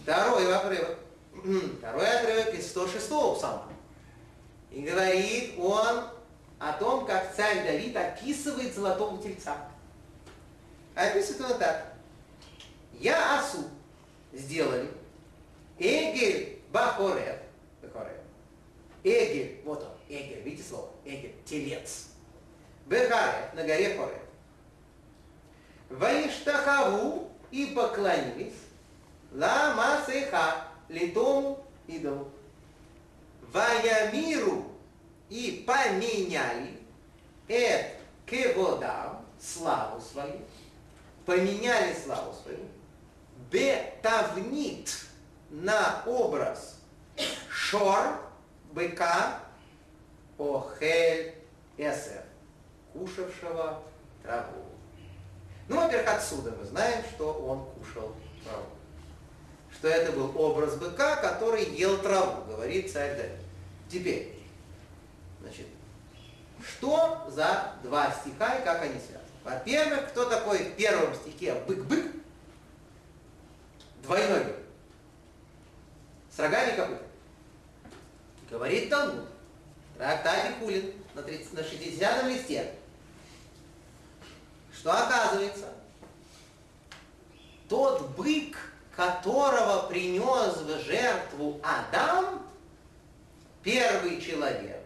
Второй отрывок. Второй отрывок из 106-го псалма. И говорит он о том, как царь Давид описывает золотого тельца. Описывает он так. Я осу сделали. Эгель бахорев. Бахорев. Эгель, вот он, Эгель, видите слово? Эгель, телец. Бехарев, на горе Хорев. Ваиштахаву и поклонились ла масеха, литому идолу. Ваямиру и поменяли эт кеводам, славу свою, поменяли славу свою, бетавнит на образ шор, быка, охель эсер, кушавшего траву. Ну, во-первых, отсюда мы знаем, что он кушал траву. Что это был образ быка, который ел траву, говорит царь Давид. Теперь, значит, что за два стиха и как они связаны? Во-первых, кто такой в первом стихе бык-бык? Двойной бык. С рогами копытами. Говорит Талмуд. Трактате Хулин на, 30, на 60 листе. Что оказывается, тот бык, которого принес в жертву Адам, первый человек,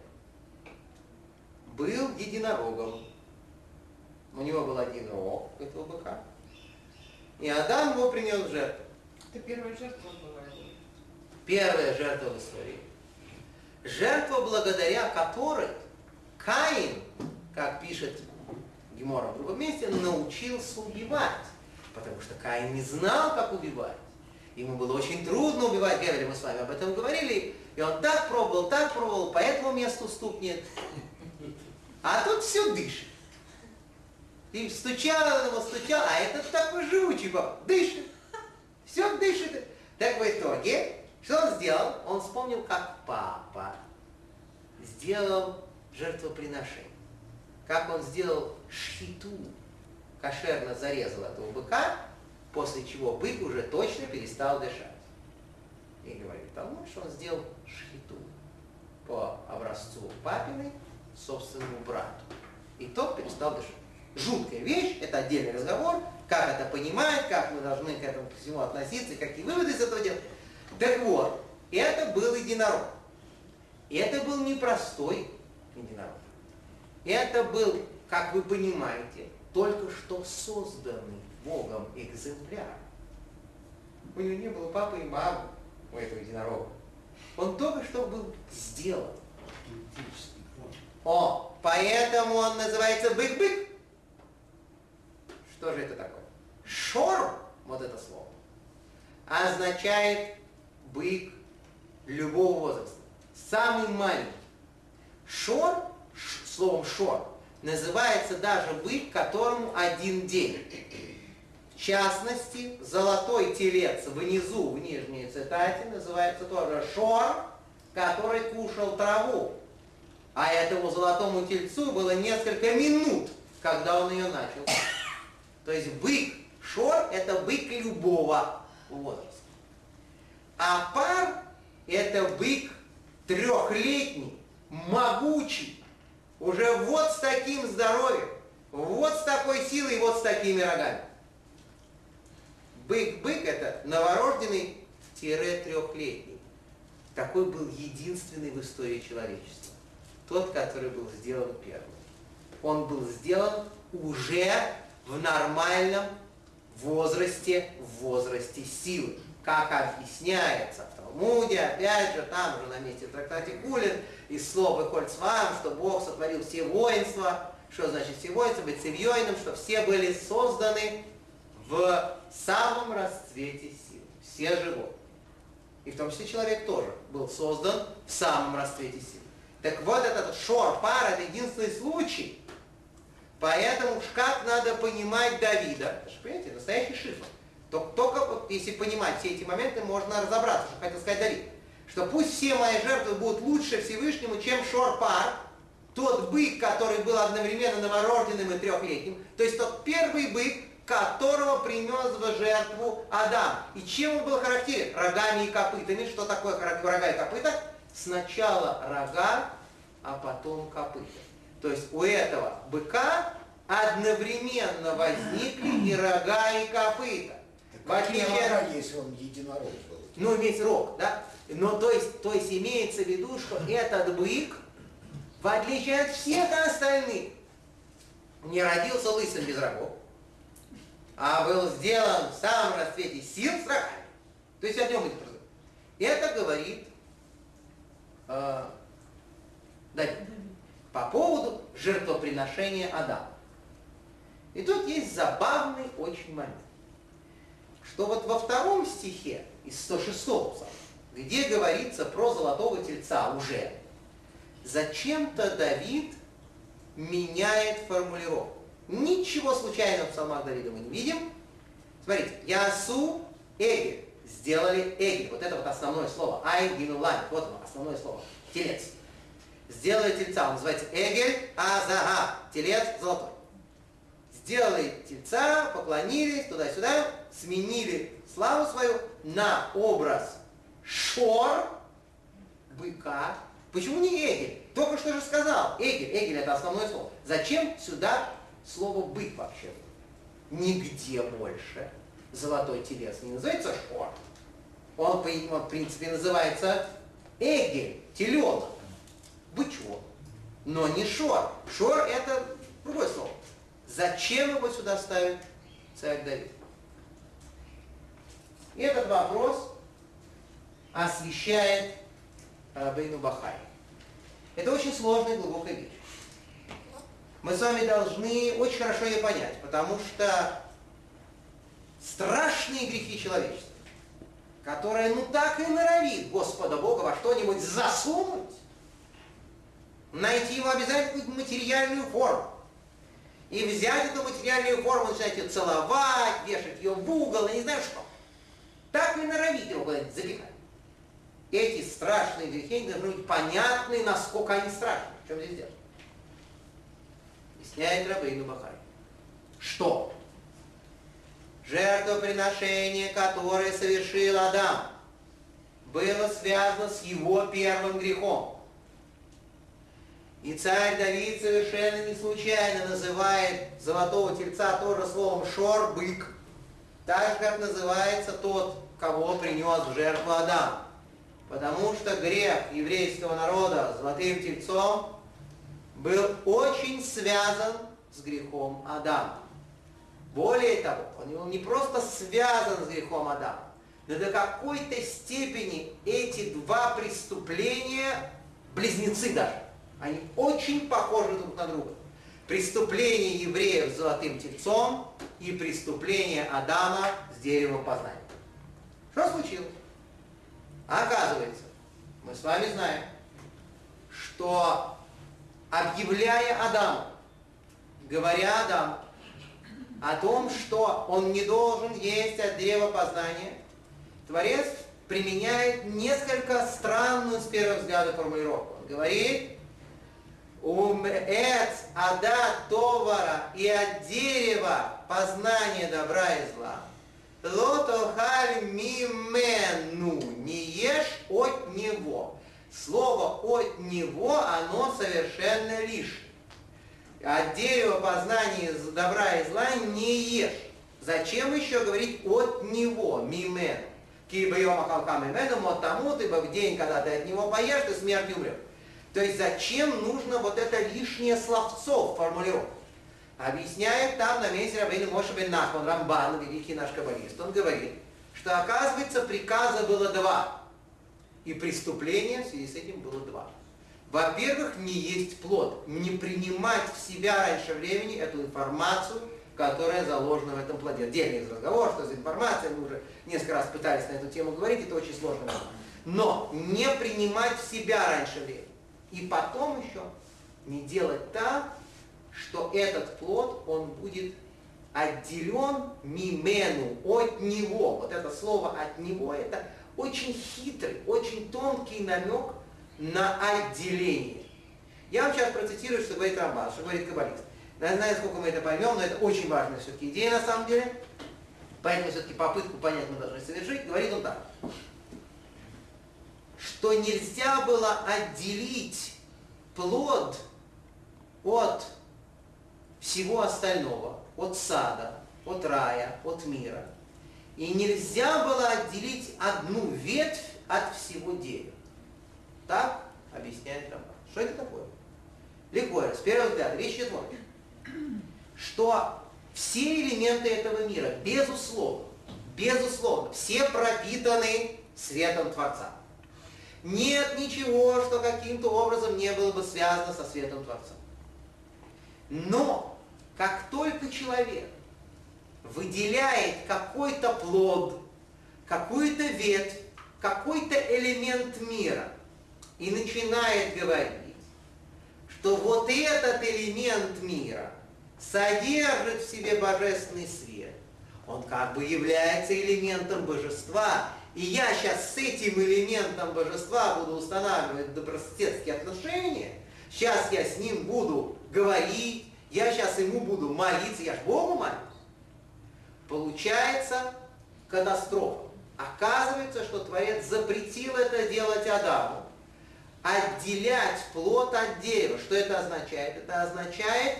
был единорогом. У него был один рог этого быка. И Адам его принес в жертву. Это первая жертва была. Первая жертва в истории. Жертва, благодаря которой Каин, как пишет Гемора в другом месте, научился убивать. Потому что Каин не знал, как убивать. Ему было очень трудно убивать Гевеля, мы с вами об этом говорили. И он так пробовал, так пробовал, по этому месту стукнет. А тут все дышит. И стучал ему, стучал, а этот такой живучий дышит. Все дышит. Так в итоге, что он сделал? Он вспомнил, как папа сделал жертвоприношение. Как он сделал шхиту, кошерно зарезал этого быка, после чего бык уже точно перестал дышать. И говорит тому, что он сделал шхиту по образцу папиной собственному брату. И тот перестал дышать. Жуткая вещь, это отдельный разговор, как это понимать, как мы должны к этому всему относиться, какие выводы из этого делать. Так вот, это был единорог. Это был непростой единорог. Это был, как вы понимаете, только что созданный Богом экземпляр. У него не было папы и мамы у этого единорога. Он только что был сделан. О, поэтому он называется бык-бык. Что же это такое? Шор, вот это слово, означает бык любого возраста. Самый маленький. Шор, словом шор, называется даже бык, которому один день. В частности, золотой телец внизу, в нижней цитате, называется тоже шор, который кушал траву. А этому золотому тельцу было несколько минут, когда он ее начал. То есть бык, шор – это бык любого возраста. А пар – это бык трехлетний, могучий, уже вот с таким здоровьем, вот с такой силой, вот с такими рогами. Бык-бык – это новорожденный-трехлетний. Такой был единственный в истории человечества. Тот, который был сделан первым. Он был сделан уже в нормальном возрасте, в возрасте силы. Как объясняется в Талмуде, опять же, там же на месте в трактате Кулин, из слов с вами, что Бог сотворил все воинства. Что значит все воинства? Быть цивьойным, что все были созданы в самом расцвете сил. Все животные. И в том числе человек тоже был создан в самом расцвете сил. Так вот этот шор, пар, это единственный случай, Поэтому как надо понимать Давида, понимаете, настоящий шифр. Только, вот, если понимать все эти моменты, можно разобраться, что хотел сказать Давид. Что пусть все мои жертвы будут лучше Всевышнему, чем Шорпар, тот бык, который был одновременно новорожденным и трехлетним, то есть тот первый бык, которого принес в жертву Адам. И чем он был характерен? Рогами и копытами. Что такое рога и копыта? Сначала рога, а потом копыта. То есть у этого быка одновременно возникли и рога, и копыта. В отличие рога, если он единорог был? Ну, весь рог, да? Но то есть, то есть имеется в виду, что этот бык, в отличие от всех остальных, не родился лысым без рогов, а был сделан в самом расцвете сил с рогами. То есть о нем идет разговор. Это говорит э, Давид по поводу жертвоприношения Адама. И тут есть забавный очень момент, что вот во втором стихе из 106 псалма, где говорится про золотого тельца уже, зачем-то Давид меняет формулировку. Ничего случайного в псалмах Давида мы не видим. Смотрите, Ясу Эгель. Сделали Эгель. Вот это вот основное слово. Ай Гинулань. Вот оно, основное слово. Телец сделали тельца, он называется Эгель Азага, телец золотой. Сделали тельца, поклонились туда-сюда, сменили славу свою на образ Шор, быка. Почему не Эгель? Только что же сказал. Эгель, Эгель это основное слово. Зачем сюда слово бык вообще? Нигде больше золотой телец не называется Шор. Он, он в принципе, называется Эгель, теленок бычок. Но не шор. Шор это другое слово. Зачем его сюда ставит царь Давид? Этот вопрос освещает Рабейну Бахай. Это очень сложная и глубокая вещь. Мы с вами должны очень хорошо ее понять, потому что страшные грехи человечества, которые ну так и норовит Господа Бога во что-нибудь засунуть, найти ему обязательно материальную форму. и взять эту материальную форму, начинать ее целовать, вешать ее в угол, и не знаю что. Так и норовить куда-нибудь запихать. Эти страшные грехи должны быть понятны, насколько они страшны. В чем здесь дело? Объясняет Рабейну Бахай. Что? Жертвоприношение, которое совершил Адам, было связано с его первым грехом. И царь Давид совершенно не случайно называет золотого тельца тоже словом шор, бык, так же, как называется тот, кого принес в жертву Адам. Потому что грех еврейского народа золотым тельцом был очень связан с грехом Адама. Более того, он был не просто связан с грехом Адама, но до какой-то степени эти два преступления близнецы даже. Они очень похожи друг на друга. Преступление евреев с золотым тельцом и преступление Адама с деревом познания. Что случилось? Оказывается, мы с вами знаем, что объявляя Адаму, говоря Адаму о том, что он не должен есть от древа познания, Творец применяет несколько странную с первого взгляда формулировку. Он говорит, Умец ада товара и от дерева познания добра и зла. Лотохаль мимену, не ешь от него. Слово от него, оно совершенно лишнее. От дерева познания добра и зла не ешь. Зачем еще говорить от него, мимену? Кибайома халкам имену, тому, ибо в день, когда ты от него поешь, ты смертью умрешь. То есть зачем нужно вот это лишнее словцо в формулировке? Объясняет там на месте Рабейна Моша бен Нахман, Рамбан, великий наш каббалист. Он говорит, что оказывается приказа было два. И преступления в связи с этим было два. Во-первых, не есть плод, не принимать в себя раньше времени эту информацию, которая заложена в этом плоде. Отдельный разговор, что за информация, мы уже несколько раз пытались на эту тему говорить, это очень сложно. Но не принимать в себя раньше времени. И потом еще не делать так, что этот плод, он будет отделен мимену, от него. Вот это слово от него, это очень хитрый, очень тонкий намек на отделение. Я вам сейчас процитирую, что говорит Рамбан, что говорит Каббалист. Я знаю, сколько мы это поймем, но это очень важная все-таки идея на самом деле. Поэтому все-таки попытку понять мы должны совершить. Говорит он так что нельзя было отделить плод от всего остального, от сада, от рая, от мира. И нельзя было отделить одну ветвь от всего дерева. Так объясняет Рамбан. Что это такое? Легко, с первого взгляда, вещь четвертая. Что все элементы этого мира, безусловно, безусловно, все пропитаны светом Творца. Нет ничего, что каким-то образом не было бы связано со светом Творца. Но, как только человек выделяет какой-то плод, какую-то ветвь, какой-то элемент мира и начинает говорить, что вот этот элемент мира содержит в себе божественный свет, он как бы является элементом божества, и я сейчас с этим элементом божества буду устанавливать добрососедские отношения, сейчас я с ним буду говорить, я сейчас ему буду молиться, я ж Богу молюсь. Получается катастрофа. Оказывается, что Творец запретил это делать Адаму. Отделять плод от дерева. Что это означает? Это означает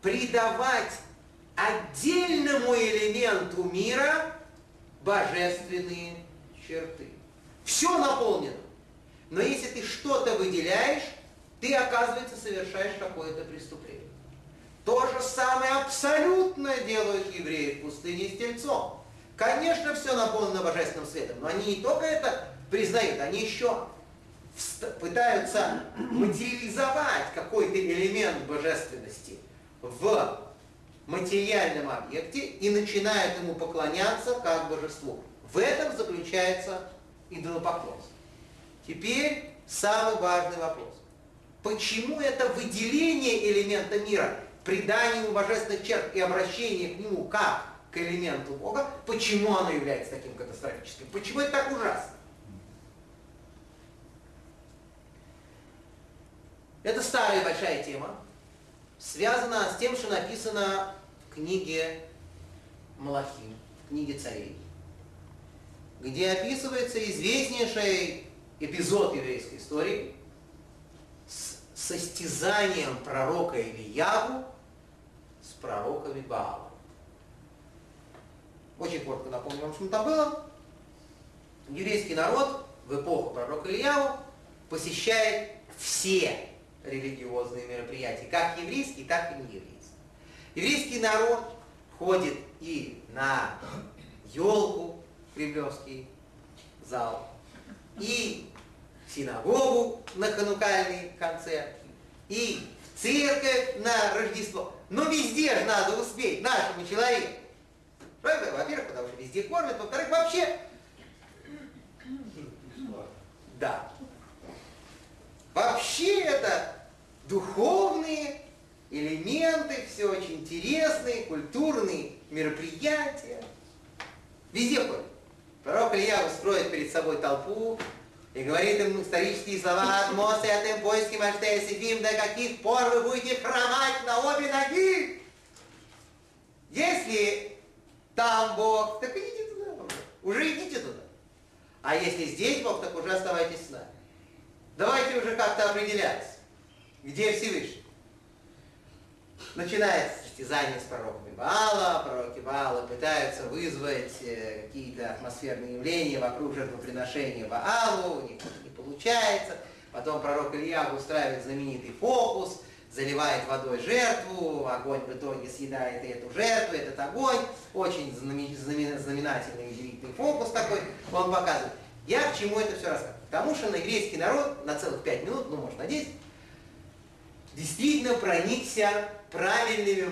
придавать отдельному элементу мира божественные черты. Все наполнено. Но если ты что-то выделяешь, ты, оказывается, совершаешь какое-то преступление. То же самое абсолютно делают евреи в пустыне с тельцом. Конечно, все наполнено божественным светом, но они не только это признают, они еще пытаются материализовать какой-то элемент божественности в материальном объекте и начинают ему поклоняться как божеству. В этом заключается идолопоклонство. Теперь самый важный вопрос. Почему это выделение элемента мира приданию божественных черт и обращение к нему как к элементу Бога, почему оно является таким катастрофическим? Почему это так ужасно? Это старая большая тема, связана с тем, что написано в книге Малахим, в книге царей, где описывается известнейший эпизод еврейской истории состязанием пророка Ильяву с пророками Баала. Очень коротко напомню вам, что там было. Еврейский народ в эпоху пророка Ильяву посещает все религиозные мероприятия, как еврейские, так и нееврейские. Еврейский народ ходит и на елку, кремлевский зал, и синагогу на ханукальный концерт, и в церковь на Рождество. Но везде же надо успеть нашему человеку. Во-первых, потому что везде кормят, во-вторых, вообще... Да. Вообще это духовные элементы, все очень интересные, культурные мероприятия. Везде ходят. Пророк Илья устроит перед собой толпу и говорит им исторические слова от Моса и от им поиски Маштея Сифим, до каких пор вы будете хромать на обе ноги. Если там Бог, так идите туда. Уже идите туда. А если здесь Бог, так уже оставайтесь с нами. Давайте уже как-то определяться, где Всевышний. Начинается состязание с пророками Баала. Пророки Баала пытаются вызвать э, какие-то атмосферные явления вокруг жертвоприношения Баалу. У них не получается. Потом пророк Илья устраивает знаменитый фокус, заливает водой жертву, огонь в итоге съедает и эту жертву, этот огонь. Очень знаменательный удивительный фокус такой он показывает. Я к чему это все рассказываю? Потому что на еврейский народ на целых пять минут, ну, может, на 10, действительно проникся правильными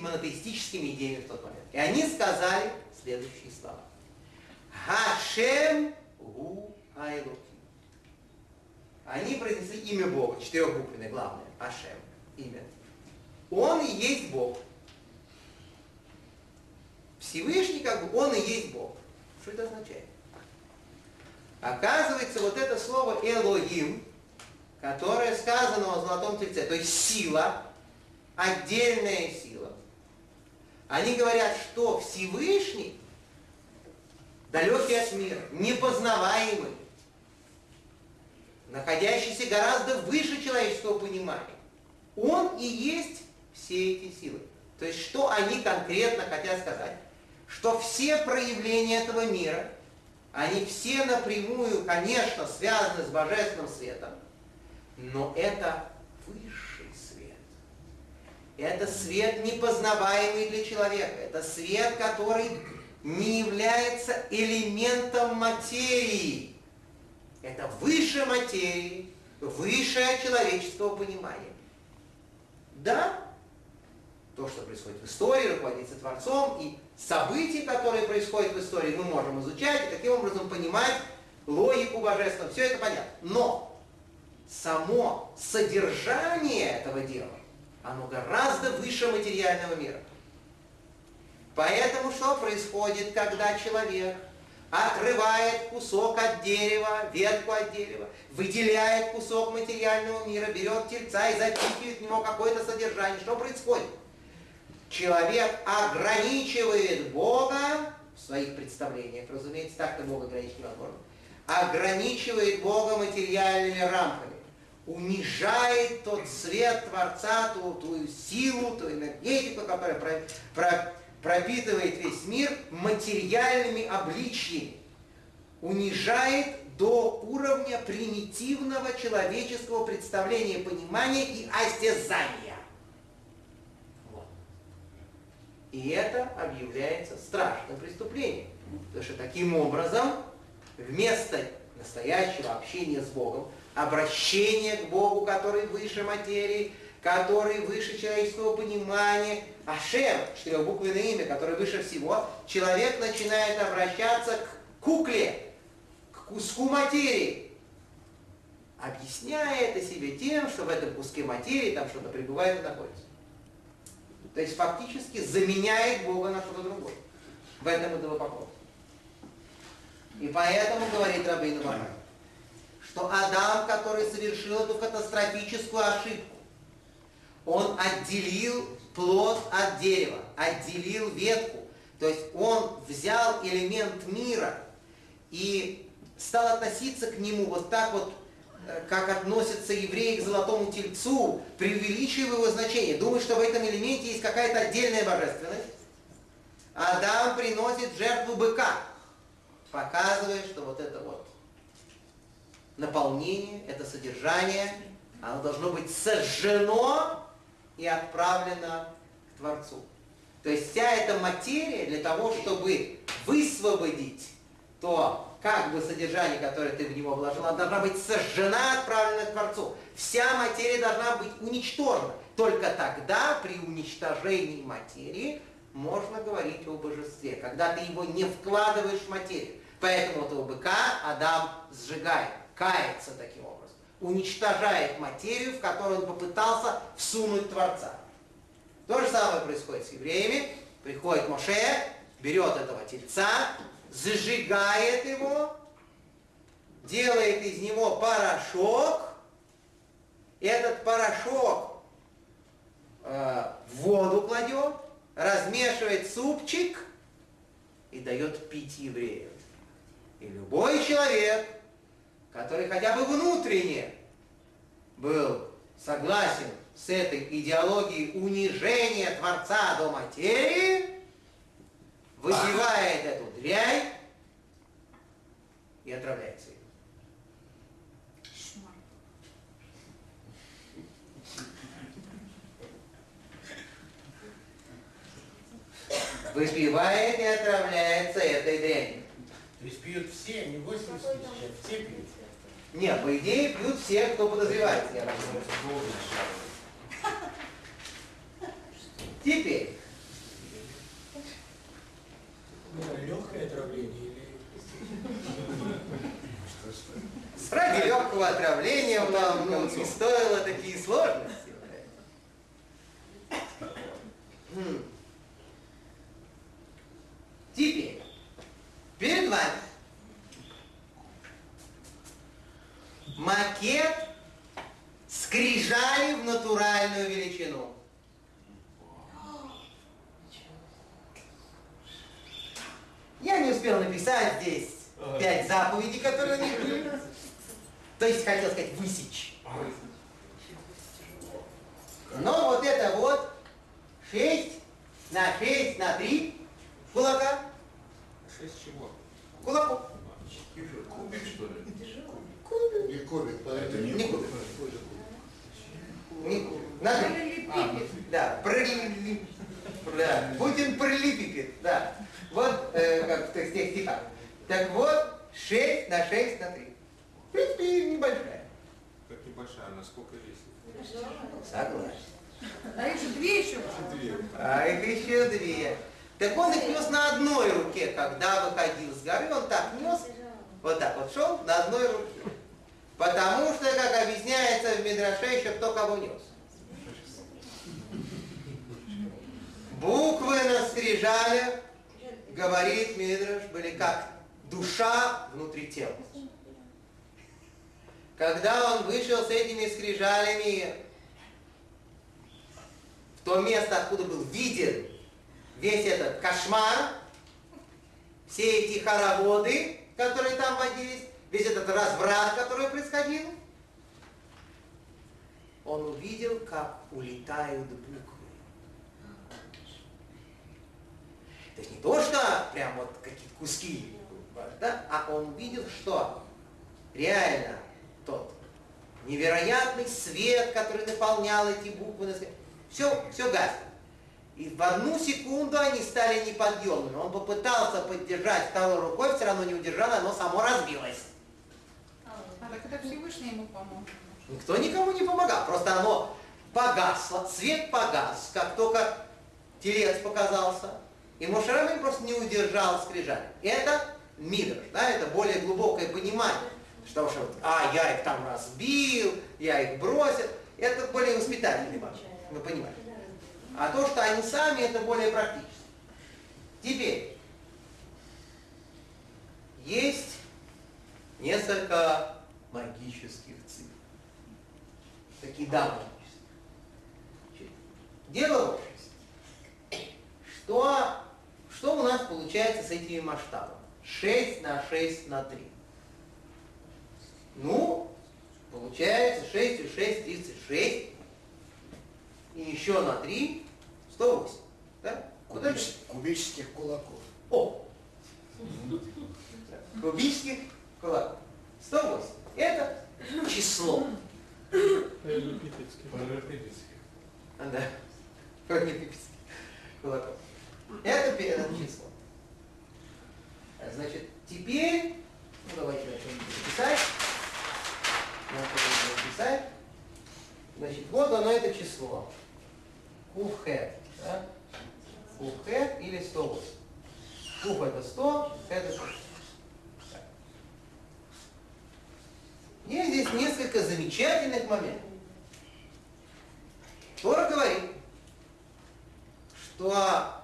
монотеистическими идеями в тот момент. И они сказали следующие слова. Хашем гу айлуким. Они произнесли имя Бога, четырехбуквенное, главное, Ашем, имя. Он и есть Бог. Всевышний, как бы, он и есть Бог. Что это означает? Оказывается, вот это слово Элогим, которое сказано о Золотом Тельце, то есть сила, отдельная сила. Они говорят, что Всевышний далекий от мира, непознаваемый, находящийся гораздо выше человеческого понимания. Он и есть все эти силы. То есть, что они конкретно хотят сказать? Что все проявления этого мира, они все напрямую, конечно, связаны с божественным светом, но это высший свет. Это свет непознаваемый для человека. Это свет, который не является элементом материи. Это выше материи, высшее человеческого понимания. Да, то, что происходит в истории, руководится Творцом, и события, которые происходят в истории, мы можем изучать и таким образом понимать логику божественного. Все это понятно. Но само содержание этого дела, оно гораздо выше материального мира. Поэтому что происходит, когда человек отрывает кусок от дерева, ветку от дерева, выделяет кусок материального мира, берет тельца и запихивает в него какое-то содержание. Что происходит? Человек ограничивает Бога в своих представлениях, разумеется, так-то Бога ограничить невозможно, ограничивает Бога материальными рамками, унижает тот свет Творца, ту, ту силу, ту энергетику, которая про, про, пропитывает весь мир материальными обличьями, унижает до уровня примитивного человеческого представления, понимания и осязания. И это объявляется страшным преступлением. Потому что таким образом вместо настоящего общения с Богом, обращения к Богу, который выше материи, который выше человеческого понимания, Ашем, четырехбуквенное имя, которое выше всего, человек начинает обращаться к кукле, к куску материи, объясняя это себе тем, что в этом куске материи там что-то пребывает и находится. То есть фактически заменяет Бога на что-то другое. В этом идолопоклонство. И поэтому говорит Рабейну Бахар, что Адам, который совершил эту катастрофическую ошибку, он отделил плод от дерева, отделил ветку. То есть он взял элемент мира и стал относиться к нему вот так вот, э, как относятся евреи к золотому тельцу, преувеличивая его значение. Думает, что в этом элементе есть какая-то отдельная божественность. Адам приносит жертву быка, показывая, что вот это вот наполнение, это содержание, оно должно быть сожжено и отправлено к Творцу. То есть вся эта материя для того, чтобы высвободить то как бы содержание, которое ты в него вложил, она должна быть сожжена, отправлена к Творцу. Вся материя должна быть уничтожена. Только тогда, при уничтожении материи, можно говорить о божестве, когда ты его не вкладываешь в материю. Поэтому этого быка Адам сжигает, кается таким образом, уничтожает материю, в которую он попытался всунуть Творца. То же самое происходит с евреями. Приходит Моше, берет этого тельца, зажигает его, делает из него порошок, этот порошок э, в воду кладет, размешивает супчик и дает пить евреям. И любой человек, который хотя бы внутренне был согласен с этой идеологией унижения Творца до материи, выпивает эту дрянь и отравляется им. Выпивает и отравляется этой дрянью. То есть пьют все, не 80 тысяч, а все пьют. Нет, по идее пьют все, кто подозревается, я Теперь. Легкое отравление или... Ради легкого отравления вам ну, не стоило такие сложности. Хм. Теперь, перед вами макет скрижали в натуральную величину. Я не успел написать здесь пять заповедей, которые них были. То есть, хотел сказать, высечь. Но вот это вот 6 на 6 на 3 кулака. 6 чего? Кулаков. Кубик, что ли? Не кубик, Это не Не кубик. Не кубик. На три. Параллелепипед. Да, прилип. Да, Путин прилипипит, да. Вот, э, как в тех стихах. Так вот, 6 на 6 на 3. В принципе, небольшая. Как небольшая, она сколько весит? Согласен. А их же две еще. Две. А их еще две. Так он их нес на одной руке, когда выходил с горы, он так нес, вот так вот шел на одной руке. Потому что, как объясняется в Мидраше, еще кто кого нес. Буквы на скрижалях, говорит Мидраш, были как душа внутри тела. Когда он вышел с этими скрижалями в то место, откуда был виден весь этот кошмар, все эти хороводы, которые там водились, весь этот разврат, который происходил, он увидел, как улетают буквы. То есть не то, что прям вот какие-то куски, да, а он увидел, что реально тот невероятный свет, который наполнял эти буквы, все, все гаснет. И в одну секунду они стали неподъемными. Он попытался поддержать второй рукой, все равно не удержал, оно само разбилось. Так это Всевышний ему помог. Никто никому не помогал, просто оно погасло, свет погас, как только телец показался. И Мошерамин просто не удержал скрижали. Это мидрш, да, это более глубокое понимание. Что уж вот, а, я их там разбил, я их бросил. Это более воспитательный момент, вы понимаете. А то, что они сами, это более практично. Теперь, есть несколько магических цифр. Такие да, магические. Дело в что, что у нас получается с этими масштабами? 6 на 6 на 3. Ну, получается 6 и 6, 36. И еще на 3, 108. Да? Кубич, кубических кулаков. О! [LAUGHS] Кубических кулаков. 108. Это число. Параллелепипедских. Да. Параллелепипедских кулаков. Это первое число. Значит, теперь, ну давайте начнем писать. Начнем писать. Значит, вот оно это число. Куфхет. Да? Куфхет или 108. Куф это 100, это 100. Есть здесь несколько замечательных моментов. Тора говорит, что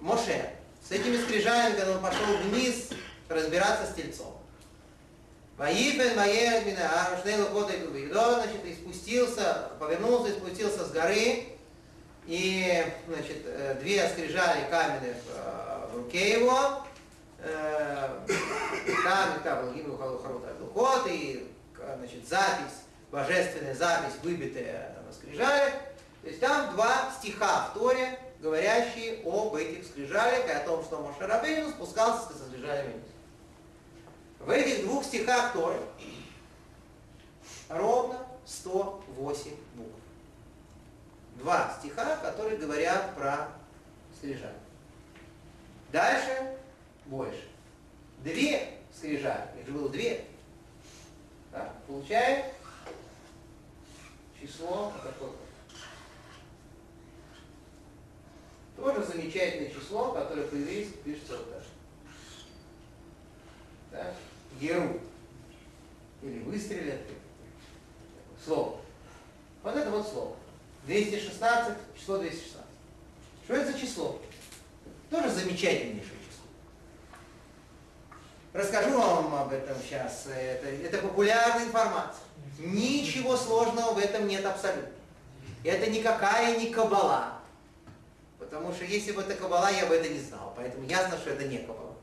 Моше с этими скрижалями, когда он пошел вниз разбираться с тельцом. Ваипен Маер Минаар Шнейлу Кота и значит, и спустился, повернулся и спустился с горы, и, значит, э, две скрижали каменные в, э, в руке его, э, там, там был Гимну Духот, и, значит, запись, божественная запись, выбитая на скрижалях. То есть там два стиха в Торе, говорящие об этих скрижалях и о том, что Мошерабейну спускался со скрижалями вниз. В этих двух стихах Торы ровно 108 букв. Два стиха, которые говорят про скрижали. Дальше больше. Две скрижали, их же было две. Так, получаем число какое Тоже замечательное число, которое по-еврейски пишется вот так. Да? Еру. Или выстрелят. Слово. Вот это вот слово. 216, число 216. Что это за число? Тоже замечательнейшее. Расскажу вам об этом сейчас. Это, это популярная информация. Ничего сложного в этом нет абсолютно. Это никакая не кабала. Потому что если бы это кабала, я бы это не знал. Поэтому ясно, что это не кабала.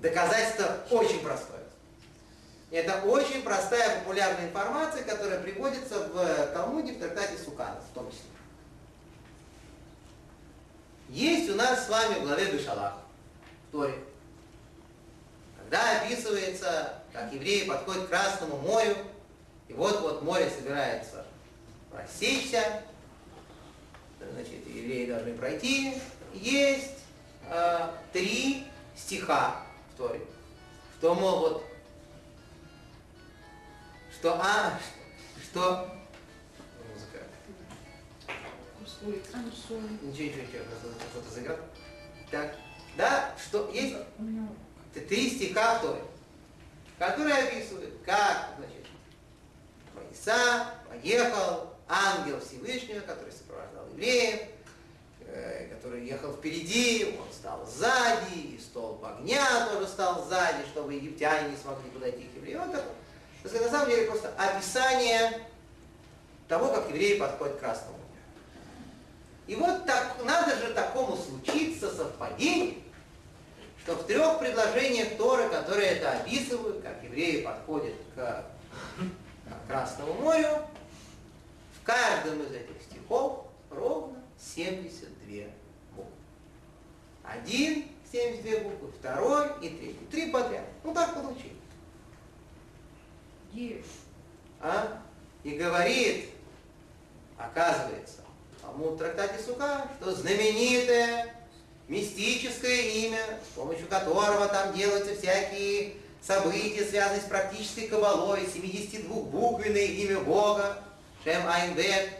Доказательство очень простое. Это очень простая популярная информация, которая приводится в Талмуде, в трактате Суканов в том числе. Есть у нас с вами в главе Бешалах, в Торе, когда описывается, как евреи подходят к Красному морю, и вот-вот море собирается. Рассечься, значит, евреи должны пройти, есть э, три стиха в Торе, что, мол, вот, что, а, что, музыка, ничего, ничего, ничего, кто-то заиграл, так, да, что есть три стиха в Торе, которые описывают, как, значит, Иса поехал, ангел Всевышнего, который сопровождал евреев, э, который ехал впереди, он стал сзади, и столб огня тоже стал сзади, чтобы египтяне не смогли подойти к евреям. Это, на самом деле просто описание того, как евреи подходят к Красному. И вот так, надо же такому случиться совпадение, что в трех предложениях Торы, которые это описывают, как евреи подходят к Красному морю, в каждом из этих стихов ровно 72 буквы. Один 72 буквы, второй и третий. Три подряд. Ну так получилось. А? И говорит, оказывается, в трактате Сука, что знаменитое мистическое имя, с помощью которого там делаются всякие события, связанные с практической кабалой, 72-буквенное имя Бога, Шем Айнбет.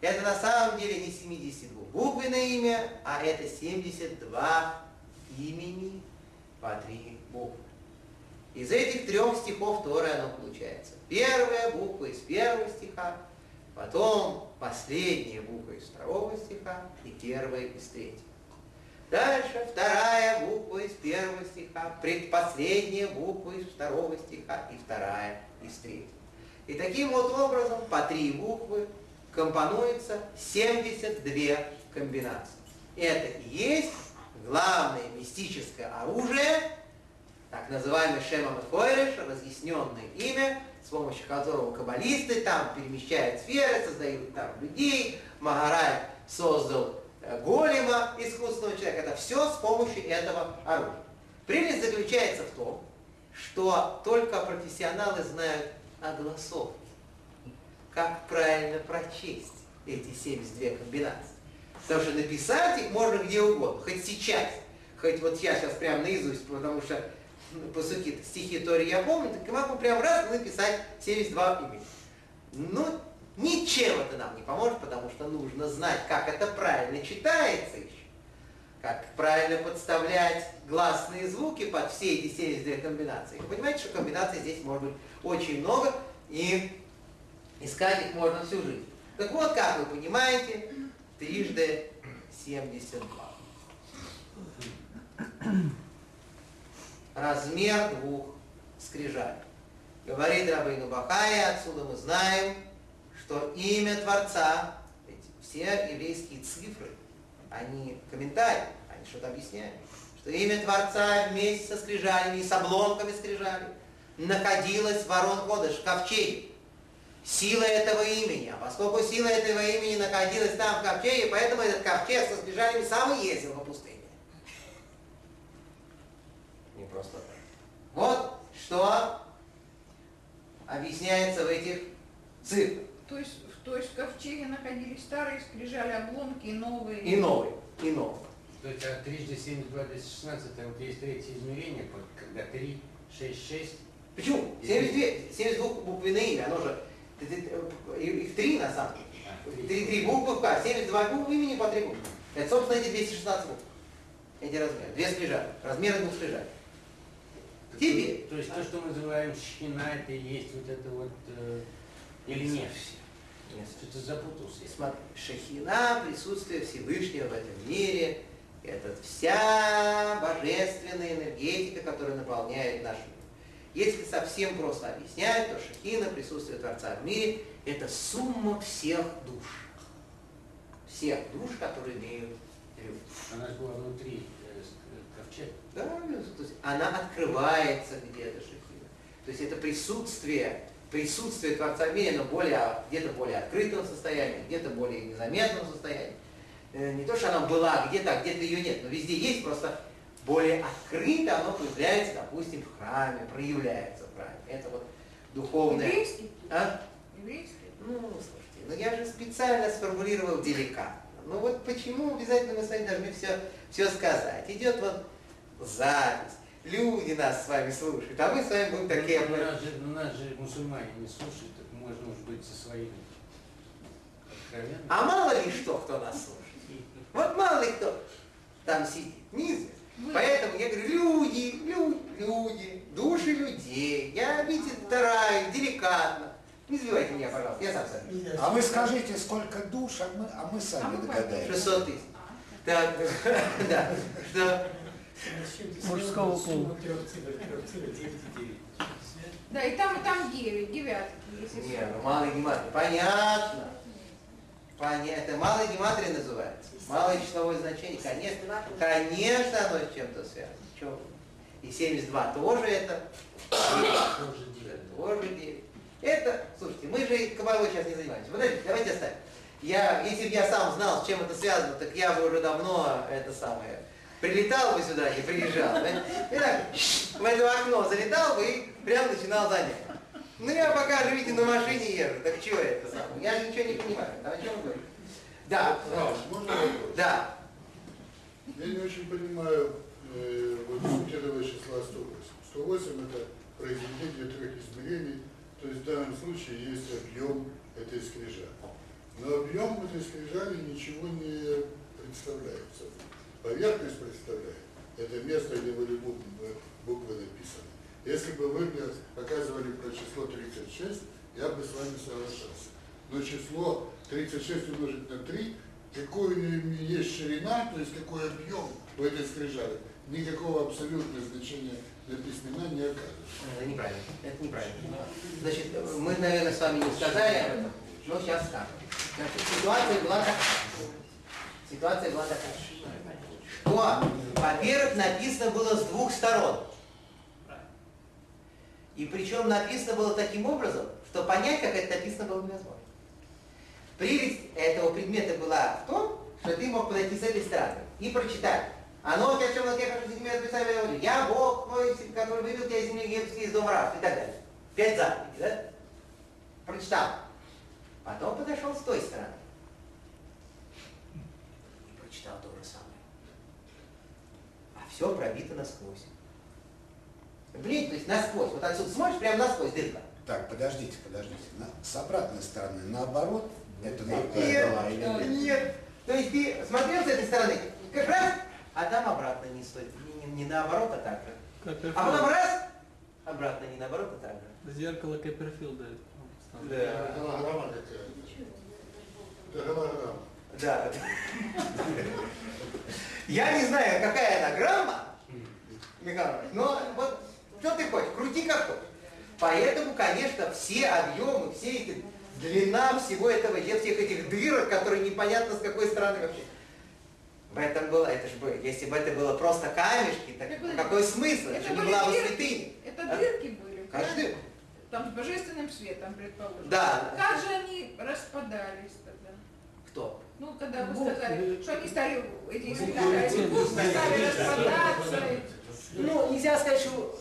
Это на самом деле не 72-буквенное имя, а это 72 имени по три буквы. Из этих трех стихов Торы оно получается. Первая буква из первого стиха, потом последняя буква из второго стиха и первая из третьего. Дальше вторая буква из первого стиха, предпоследняя буква из второго стиха и вторая из третьего. И таким вот образом по три буквы компонуется 72 комбинации. Это и есть главное мистическое оружие, так называемый Шема Хойреш, разъясненное имя, с помощью которого каббалисты там перемещают сферы, создают там людей, Магарай создал голема искусственного человека. Это все с помощью этого оружия. Прелесть заключается в том, что только профессионалы знают о голосовке. Как правильно прочесть эти 72 комбинации. Потому что написать их можно где угодно, хоть сейчас. Хоть вот я сейчас прям наизусть, потому что ну, по сути стихи Тори я помню, так я могу прям раз написать 72 имени. Ну, ничем это нам не поможет, потому что нужно знать, как это правильно читается еще. Как правильно подставлять гласные звуки под все эти 72 комбинации. Вы понимаете, что комбинаций здесь может быть очень много, и искать их можно всю жизнь. Так вот, как вы понимаете, трижды 72. Размер двух скрижалей. Говорит Рабейну Бахая, отсюда мы знаем, что имя Творца, все еврейские цифры, они комментарии, они что-то объясняют, что имя Творца вместе со скрижалями и с обломками скрижалей находилось в Ворон Кодыш, в ковчеге сила этого имени. А поскольку сила этого имени находилась там в ковчеге, поэтому этот ковчег со сбежалями сам и ездил по пустыне. Не просто так. Вот что объясняется в этих цифрах. То есть, то есть в ковчеге находились старые скрижали, обломки и новые. И новые, и новые. То есть от трижды 72 до 16, вот есть третье измерение, когда 3, 6, 6. Почему? 72, 72 буквенное имя, оно же их три на самом деле. Три, три буквы в К, 72 буквы имени по три буквы. Это, собственно, эти 216 букв. Эти размеры. Две скрижали. Размеры двух скрижалей. Теперь. То есть то, что мы называем шхина, это и есть вот это вот, э, или нет? Нет. Что-то запутался. Смотри, шахина, присутствие Всевышнего в этом мире, это вся божественная энергетика, которая наполняет наш мир. Если совсем просто объяснять, то шахина, присутствие Творца в мире, это сумма всех душ. Всех душ, которые имеют люд. Она же была внутри э, ковчега. Да, то есть она открывается где-то шахина. То есть это присутствие, присутствие Творца в мире, но более, где-то более открытом состоянии, где-то более незаметном состоянии. Э, не то, что она была где-то, а где-то ее нет, но везде есть, просто более открыто оно появляется, допустим, в храме, проявляется в храме. Это вот духовное... Еврейский? А? Еврейский? Ну, слушайте, ну я же специально сформулировал деликатно. Ну вот почему обязательно мы с вами должны все, все сказать? Идет вот запись, люди нас с вами слушают, а мы с вами будем такие... Ну, нас, же, ну, нас же мусульмане не слушают, так можно уж быть со своими откровенными. А мало ли что, кто нас слушает. Вот мало ли кто там сидит, неизвестно. Поэтому я говорю, люди, люди, люди, души людей. Я, видите, стараюсь, деликатно. Не сбивайте меня, пожалуйста, я сам сам. А вы скажите, сколько душ, а мы, а мы А сами мы догадаемся. 600 тысяч. Так, [LAUGHS] да, что... Мужского пола. Да, и там, и там девять, девятки, Не, ну малый гематрия. Понятно. Понятно. Это малая гематрия называется. Малое числовое значение. Конечно, конечно оно с чем-то связано. Чего? И 72 тоже это. Тоже Это тоже 9. Это, слушайте, мы же кабалой сейчас не занимаемся. Подождите, давайте оставим. Я, если бы я сам знал, с чем это связано, так я бы уже давно это самое прилетал бы сюда, не приезжал. Да? И так, в это окно залетал бы и прям начинал занятие. Ну я пока же, видите, на машине езжу, так что это самое? Я же ничего не понимаю. А о чем вы говорите? Да, Раш, можно вопрос? да. Я не очень понимаю э, вот этого числа 108. 108 это произведение трех измерений, то есть в данном случае есть объем этой скрижали. Но объем этой скрижали ничего не представляет собой. Поверхность представляет. Это место, где были буквы, буквы написаны. Если бы вы мне показывали про число 36, я бы с вами соглашался. но число 36 умножить на 3, какой у нее есть ширина, то есть какой объем у этой скрижали, никакого абсолютного значения для письмена не оказывает. Это неправильно. Это неправильно. Значит, мы, наверное, с вами не сказали об этом, но сейчас скажем. Значит, ситуация была такая. Ситуация была такая. Что, во-первых, написано было с двух сторон. И причем написано было таким образом, что понять, как это написано, было невозможно. Прелесть этого предмета была в том, что ты мог подойти с этой стороны и прочитать. Оно вот о чем вот я хочу с ними написать, я Бог твой, который вывел тебя из земли египетской, из дома рабства и так далее. Пять заповедей, да? Прочитал. Потом подошел с той стороны. И прочитал то же самое. Все пробито насквозь. Блин, то есть насквозь. Вот отсюда смотришь, прямо насквозь дырка. Так, подождите, подождите. На- с обратной стороны, наоборот, это Нет, была или нет? нет. То есть ты смотрел с этой стороны, как раз, а там обратно не стоит. Не, не- не наоборот, а так же. Копперфилд. А потом раз, обратно не наоборот, а так же. Зеркало Копперфилда. Да. Голограмма какая Это голограмма. Да. Я не знаю, какая она грамма, Михаил но вот что ты хочешь, крути как хочешь. Поэтому, конечно, все объемы, все эти длина всего этого, всех этих дырок, которые непонятно с какой стороны вообще. В этом было, это же было, если бы это было просто камешки, так Это были- какой смысл? Это, Это не были была бы святыня. Это А? дырки были. Правильно? Там с божественным светом, предположим. Да. Как же они распадались? Ну, когда вы сказали, что они стали, эти цвета. буквы стали распадаться. Ну, нельзя сказать, что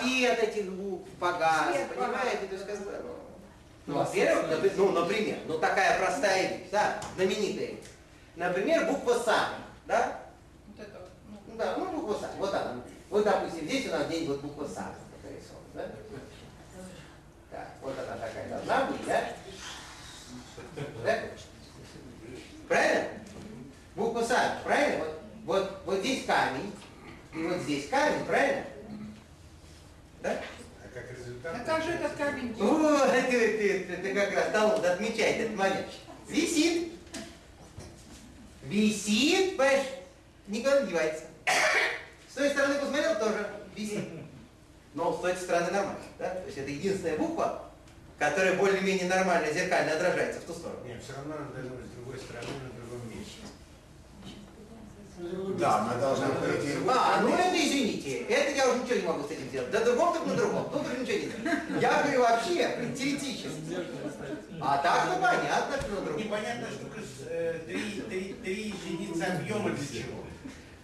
свет этих букв погас, Свет понимаете? То есть, как бы, ну, ну, во-первых, ну, например, ну такая простая вещь, да, знаменитая вещь. Например, буква «сами», да? Вот это ну, Ну, да, ну, буква «сами», вот она. Вот, допустим, здесь у нас где-нибудь вот буква «сами» нарисована, да? Так, вот она такая должна быть, да? Да? Правильно? Буква «сами», правильно? Вот, вот, вот здесь камень, и вот здесь камень, правильно? Да? А как результат? А как же этот камень? Вот, ты, ты, ты, ты как раз Талмуд отмечает этот момент. Висит. Висит, понимаешь, никуда не девается. С той стороны посмотрел, тоже висит. Но с той стороны нормально, да? То есть это единственная буква, которая более-менее нормально, зеркально отражается в ту сторону. Нет, все равно она должна быть с другой стороны, на другом месте. Да, она должна прийти. А, ну это извините, это я уже ничего не могу с этим сделать. Да другом так на другом, тут уже ничего не сделать. Я говорю вообще, теоретически. А так-то понятно, что на другом. Непонятная штука, э, три, три, три единицы объема для чего?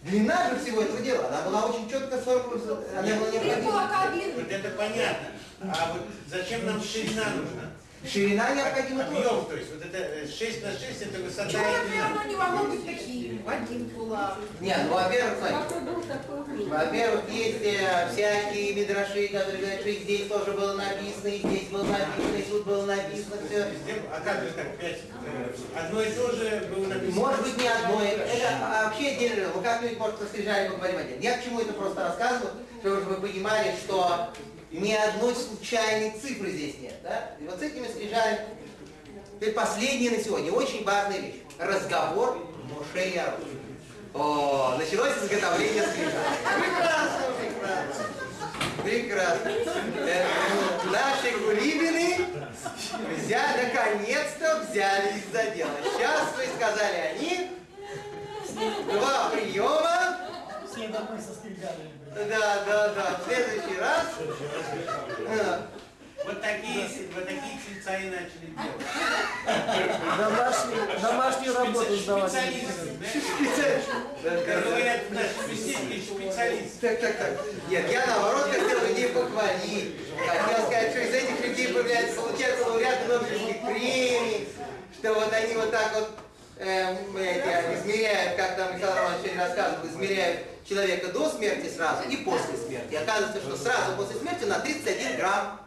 Длина же всего этого дела, она была очень четко сформулирована, она была Три необходима. Вот это понятно. А вот зачем нам ширина нужна? Ширина необходима тоже. Объем, то есть вот это э, 6 на 6 это высота и например, оно не могло быть таким, в один кулак? Не, ну во-первых, смотрите, Какой был, такой был. во-первых, есть э, всякие мидраши, которые говорят, что и здесь тоже было написано, и здесь было написано, и тут было написано, все. А как же так, пять? э, Одно и то же было написано. Может быть, не одно, это, это вообще отдельно, мы как-нибудь, может, со скрижали поговорим отдельно. Я к чему это просто рассказываю, чтобы вы понимали, что ни одной случайной цифры здесь нет, да? И вот с этими скрижалями, теперь последняя на сегодня, очень важная вещь. Разговор Моше и Арон. О, началось изготовление скрижалей. Прекрасно, прекрасно. Прекрасно. Э, Наши гулибины взяли, наконец-то взялись за дело. Сейчас вы сказали они. Два приема. Все домой со скрижалями. Да, да, да. В следующий раз. э, Вот такие, вот такие сельца и начали делать. Домашнюю, домашнюю работу сдавать. Специалисты, да? говорят наши беседки, специалисты. Так, так, так. Нет, я наоборот хотел людей похвалить. Хотел сказать, что из этих людей появляется, получается лауреаты Нобелевских премий, что вот они вот так вот измеряют, как там Михаил Романович сегодня рассказывал, измеряют человека до смерти сразу и после смерти. И оказывается, что сразу после смерти на 31 грамм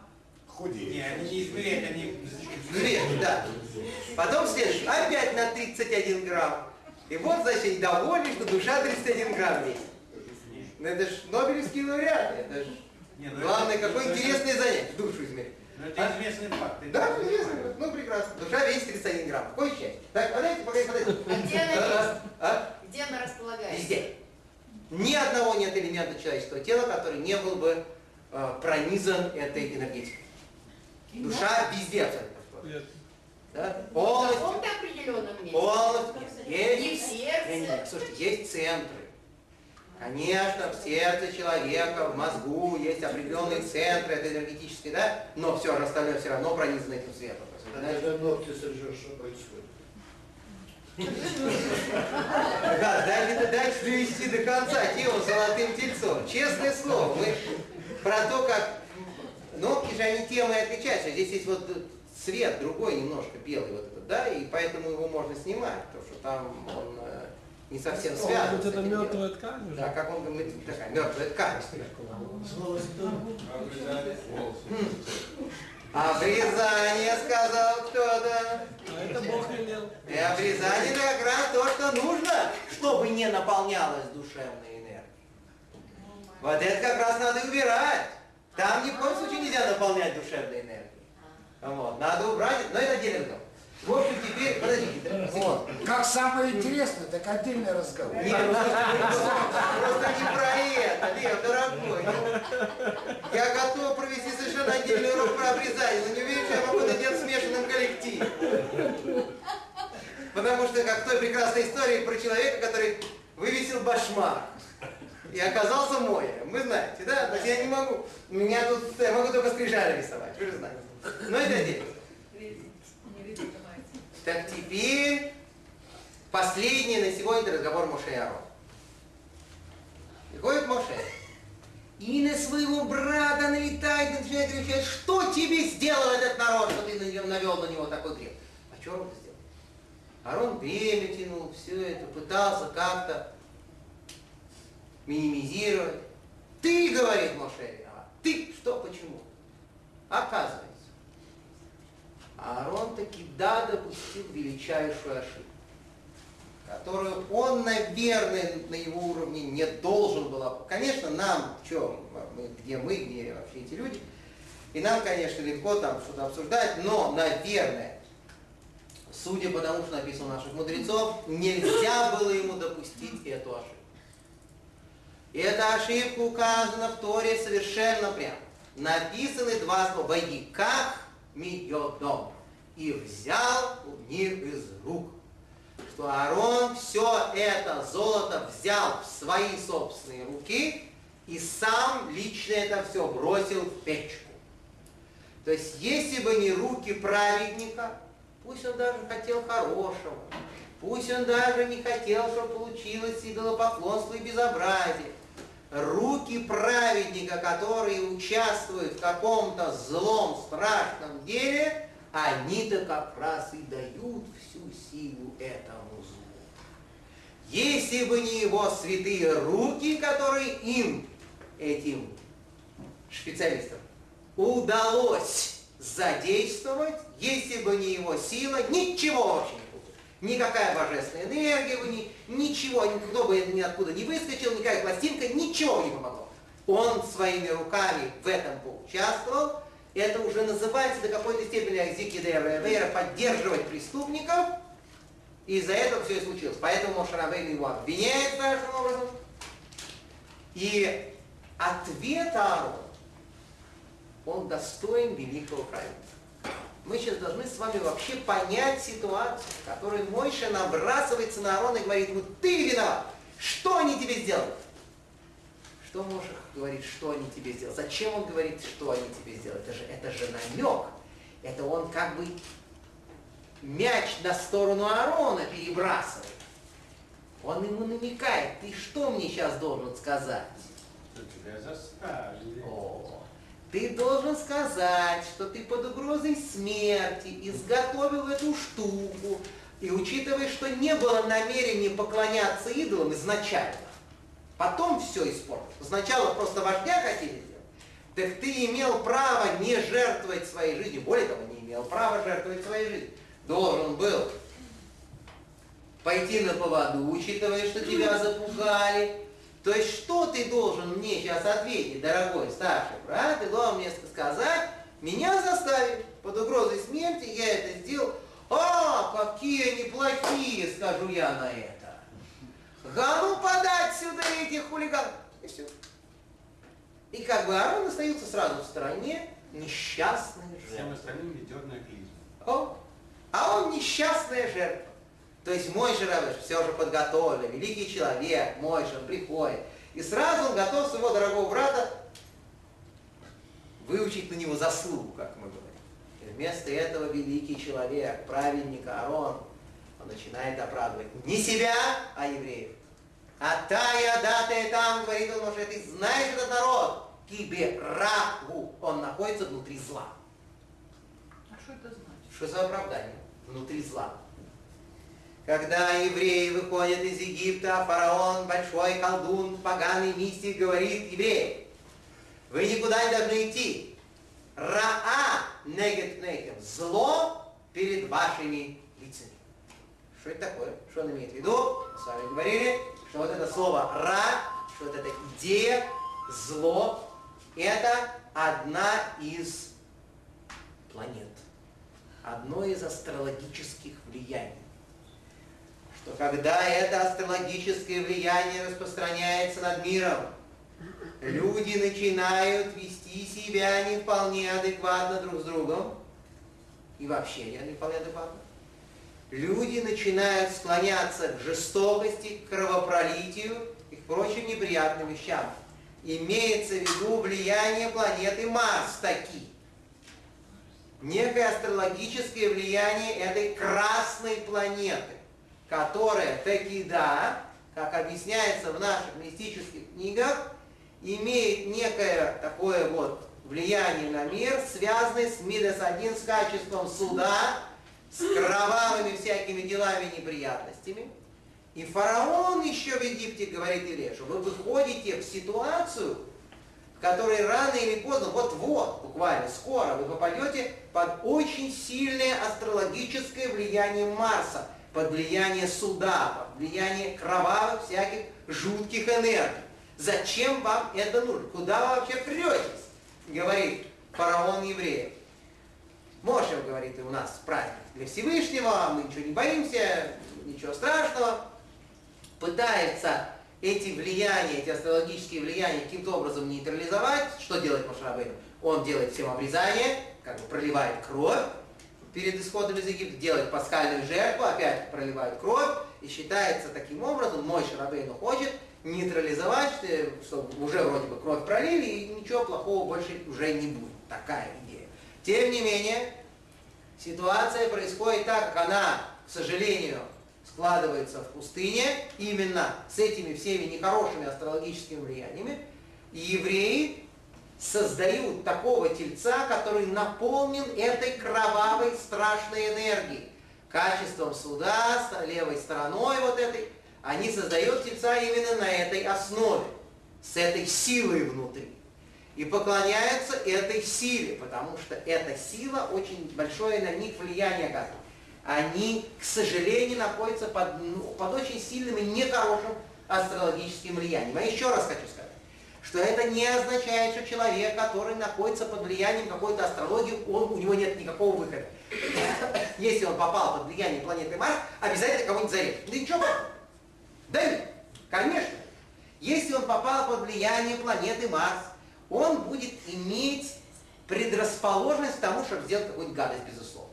Худеет. Не, они не измеряют, они Вверх, да. Потом следующий, опять на 31 грамм. И вот, значит, довольны, что душа 31 грамм весит. Ну это ж Нобелевские лауреаты, это ж Не, ну главное, это- какое ну это- интересное занятие, душу измерить. Но это известный факт. ты Да, известно. понимаешь. Ну, прекрасно. Душа весит 31 грамм. Какое счастье. Так, подайте, погодите, подайте. А где она есть? А? Где она располагается? Везде. Ни одного нет элемента человеческого тела, который не был бы э, пронизан этой энергетикой. Душа везде абсолютно. Да? В Полностью. каком-то определенном месте. Полностью. Есть. Не в сердце. Не, не, Слушайте, есть центры. Конечно, в сердце человека, в мозгу есть определенные центры, это энергетические, да? Но все остальное все равно пронизано этим светом. Когда ногти срежешь, что происходит? Да, дайте, дайте довести до конца тему золотым тельцом. Честное слово, мы про то, как ногти же они темой отличаются. Здесь есть вот цвет другой немножко белый вот этот, да, и поэтому его можно снимать, потому что там он не совсем связан. Может, с это мертвая ткань уже? Да, как он говорит, такая мертвая ткань. Обрезание, сказал кто-то. А это Бог велел. И обрезание это как раз то, что нужно, чтобы не наполнялась душевной энергией. Вот это как раз надо убирать. Там ни в коем случае нельзя наполнять душевной энергией. Вот, надо убрать, но это отдельный разговор. В общем, теперь, подождите, Вот. Как самое интересное, так отдельный разговор. Нет, ну, просто не про это, Лев, дорогой. я готов провести совершенно отдельный урок про обрезание, но не уверен, что я могу это делать в смешанном коллективе. Потому что, как в той прекрасной истории про человека, который вывесил башмак и оказался моем. Вы знаете, да? То есть я не могу, меня тут, я могу только скрижали рисовать, вы же знаете. Но это отдельно. Так теперь последний на сегодня разговор Моше и Арон. Приходит Моше и на своего брата налетает и начинает кричать, что тебе сделал этот народ, что ты на него- навел на него такой грех? А что он сделал? Арон время тянул, все это, пытался как-то минимизировать. Ты, говорит Моше, виноват. Ты что, почему? Оказывается, Аарон таки да допустил величайшую ошибку, которую он, наверное, на его уровне не должен был. Конечно, нам, что, мы, где мы, где вообще эти люди, и нам, конечно, легко там что-то обсуждать, но, наверное, судя по тому, что написано у наших мудрецов, нельзя было ему допустить эту ошибку. И эта ошибка указана в Торе совершенно прямо. Написаны два слова. «Войди как дом и взял у них из рук. Что Аарон все это золото взял в свои собственные руки и сам лично это все бросил в печку. То есть, если бы не руки праведника, пусть он даже хотел хорошего, пусть он даже не хотел, чтобы получилось идолопоклонство и безобразие, руки праведника, которые участвуют в каком-то злом, страшном деле, они-то как раз и дают всю силу этому злу. Если бы не его святые руки, которые им, этим специалистам, удалось задействовать, если бы не его сила, ничего вообще. Никакая божественная энергия бы не, ничего, никто бы ниоткуда не выскочил, никакая пластинка, ничего не помогло. Он своими руками в этом поучаствовал. Это уже называется до какой-то степени Айзики Вейра поддерживать преступников. И из-за этого все и случилось. Поэтому Мошарабейн его обвиняет страшным образом. И ответ Аарона, он достоин великого праведника. Мы сейчас должны с вами вообще понять ситуацию, в которой Мойша набрасывается на Аарона и говорит ему, ты виноват, что они тебе сделали? Что Моша говорит, что они тебе сделали? Зачем он говорит, что они тебе сделали? Это же, это же намек. Это он как бы мяч на сторону Аарона перебрасывает. Он ему намекает, ты что мне сейчас должен сказать? Что тебя заставили. О, ты должен сказать, что ты под угрозой смерти изготовил эту штуку, и учитывая, что не было намерения поклоняться идолам изначально, потом все испортил. Сначала просто вождя хотели сделать, так ты имел право не жертвовать своей жизнью, более того, не имел права жертвовать своей жизнью. Должен был пойти на поводу, учитывая, что тебя запугали. То есть, что ты должен мне сейчас ответить, дорогой старший брат? Ты должен мне сказать, Меня заставили под угрозой смерти, я это сделал. А, какие они плохие, скажу я на это. Га ну подать сюда этих хулиганов. И все. И как бы Аарон остается сразу в стороне несчастной жертвы. Всем остальным ведерная клизма. О, а он несчастная жертва. То есть мой Рабыш все уже подготовлен, великий человек, мой он приходит. И сразу он готов своего дорогого брата выучить на него заслугу, как мы говорим. И вместо этого великий человек, праведник Аарон, он начинает оправдывать не себя, а евреев. А тая дата там, говорит он, может, ты знаешь этот народ, кибе раху, он находится внутри зла. А что это значит? Что за оправдание? Внутри зла. Когда евреи выходят из Египта, фараон, большой колдун, поганый мистик говорит евреям, вы никуда не должны идти. Раа негет нейкем. Зло перед вашими лицами. Что это такое? Что он имеет в виду? Мы с вами говорили, что вот это слово ра, что вот эта идея, зло, это одна из планет. Одно из астрологических влияний. Что когда это астрологическое влияние распространяется над миром, люди начинают вести себя не вполне адекватно друг с другом, и вообще не вполне адекватно. Люди начинают склоняться к жестокости, к кровопролитию и к прочим неприятным вещам. Имеется в виду влияние планеты Марс таки. Некое астрологическое влияние этой красной планеты, которая таки да, как объясняется в наших мистических книгах, имеет некое такое вот влияние на мир, связанное с Мидас-1, с качеством суда, с кровавыми всякими делами и неприятностями. И фараон еще в Египте говорит Илешу, вы выходите в ситуацию, в которой рано или поздно, вот-вот, буквально скоро, вы попадете под очень сильное астрологическое влияние Марса, под влияние суда, под влияние кровавых всяких жутких энергий. Зачем вам это нужно? Куда вы вообще претесь? Говорит фараон евреев. Мошев говорит, и у нас праздник для Всевышнего, мы ничего не боимся, ничего страшного. Пытается эти влияния, эти астрологические влияния каким-то образом нейтрализовать. Что делает Мошарабейн? Он делает всем обрезание, как бы проливает кровь перед исходом из Египта, делает пасхальную жертву, опять проливает кровь, и считается таким образом, мой Шарабейн хочет нейтрализовать, чтобы уже вроде бы кровь пролили, и ничего плохого больше уже не будет. Такая идея. Тем не менее, ситуация происходит так, как она, к сожалению, складывается в пустыне, именно с этими всеми нехорошими астрологическими влияниями, и евреи создают такого тельца, который наполнен этой кровавой страшной энергией, качеством суда, левой стороной вот этой, они создают тельца именно на этой основе, с этой силой внутри. И поклоняются этой силе, потому что эта сила очень большое на них влияние оказывает. Они, к сожалению, находятся под, ну, под очень сильным и нехорошим астрологическим влиянием. А еще раз хочу сказать, что это не означает, что человек, который находится под влиянием какой-то астрологии, он, у него нет никакого выхода. [COUGHS] Если он попал под влияние планеты Марс, обязательно кого-нибудь зарежет. Да ничего Да нет, конечно. Если он попал под влияние планеты Марс, он будет иметь предрасположенность к тому, чтобы сделать какую-нибудь гадость, безусловно.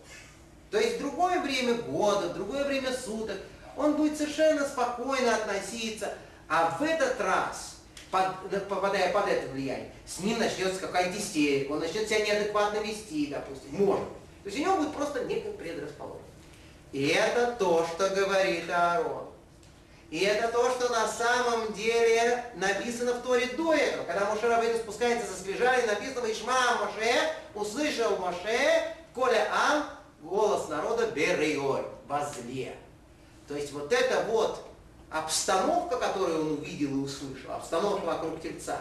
То есть в другое время года, в другое время суток он будет совершенно спокойно относиться, а в этот раз, под, попадая под это влияние, с ним начнется какая-то истерика, он начнет себя неадекватно вести, допустим, может. То есть у него будет просто некая предрасположенность. И это то, что говорит Аарон. И это то, что на самом деле написано в Торе до этого. Когда Моше Рабейну спускается со скрижали, написано «Ишма Моше, услышал Моше, Коля Ам, голос народа Берейой, возле». То есть вот эта вот обстановка, которую он увидел и услышал, обстановка вокруг Тельца,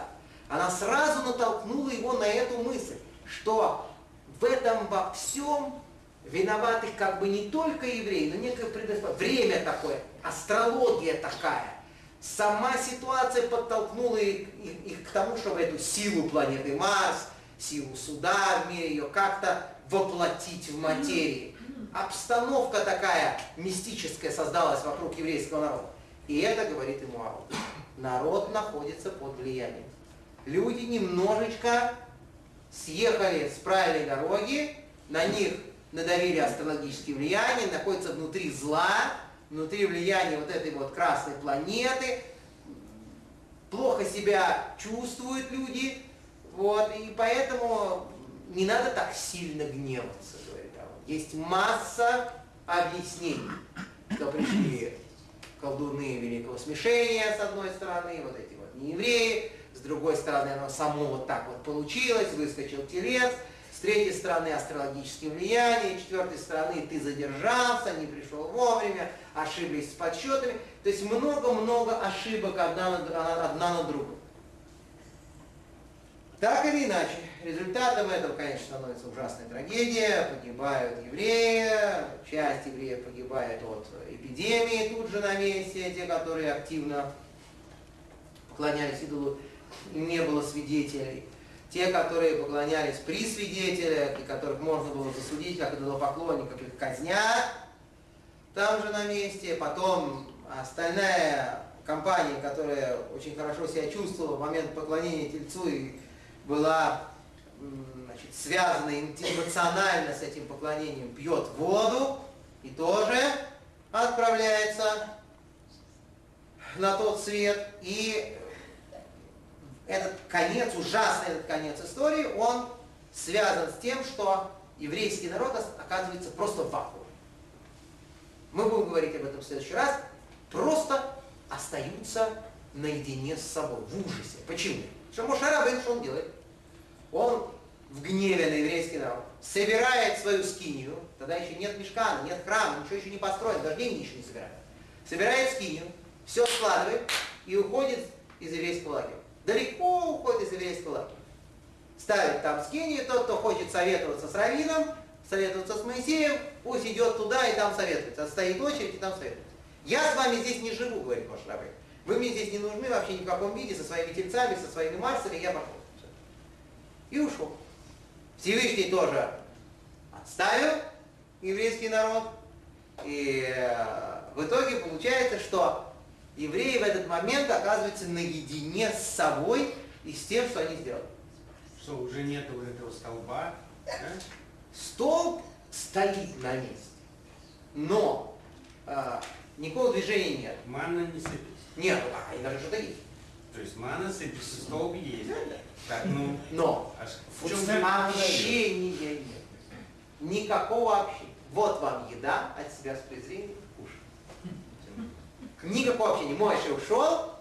она сразу натолкнула его на эту мысль, что в этом во всем виноваты как бы не только евреи, но некое предоставление. Время такое, астрология такая. Сама ситуация подтолкнула их, их, их к тому, чтобы эту силу планеты Марс, силу суда в мире, ее как-то воплотить в материи. Обстановка такая мистическая создалась вокруг еврейского народа. И это говорит ему Арон. Народ находится под влиянием. Люди немножечко съехали с правильной дороги, на них надавили астрологические влияния, находятся внутри зла, внутри влияния вот этой вот красной планеты, плохо себя чувствуют люди, вот, и поэтому не надо так сильно гневаться, говорит Арон. Есть масса объяснений, что пришли колдуны великого смешения, с одной стороны, вот эти вот неевреи, с другой стороны, оно само вот так вот получилось, выскочил телец, с третьей стороны астрологические влияния, с четвертой стороны ты задержался, не пришел вовремя, ошиблись с подсчетами. То есть много-много ошибок одна на, одна на другую. Так или иначе, результатом этого, конечно, становится ужасная трагедия, погибают евреи, часть евреев погибает от эпидемии тут же на месте, те, которые активно поклонялись идолу, не было свидетелей. Те, которые поклонялись при свидетелях, и которых можно было засудить как идолопоклонников, их казнят там же на месте. Потом остальная компания, которая очень хорошо себя чувствовала в момент поклонения Тельцу и была значит, связана эмоционально с этим поклонением, пьет воду и тоже отправляется на тот свет. И этот конец, ужасный этот конец истории, он связан с тем, что еврейский народ оказывается просто в вакууме. Мы будем говорить об этом в следующий раз. Просто остаются наедине с собой, в ужасе. Почему? Что Мошарабин, что он делает? Он в гневе на еврейский народ собирает свою скинию, тогда еще нет мешкана, нет храма, ничего еще не построено, даже деньги еще не собирают. Собирает скинию, все складывает и уходит из еврейского лагеря. Далеко уходит из еврейского лагеря. Ставит там скинию, тот, кто хочет советоваться с раввином, советоваться с Моисеем, пусть идет туда и там советуется. Стоит очередь и там советуется. Я с вами здесь не живу, говорит Мош Вы мне здесь не нужны вообще ни в каком виде, со своими тельцами, со своими марсами, я пошел. И ушел. Всевышний тоже отставил еврейский народ. И э, в итоге получается, что евреи в этот момент оказываются наедине с собой и с тем, что они сделали. Что, уже нет вот этого столба? Да? Столб стоит на месте, но э, никакого движения нет. Манна не сыпется. Нет, а, и даже что-то есть. То есть манна сыпется, столб есть. Так, ну, Но а в чем общения нет. Никакого общения. Вот вам еда, от себя с презрением кушай. Никакого общения. Мойша ушел,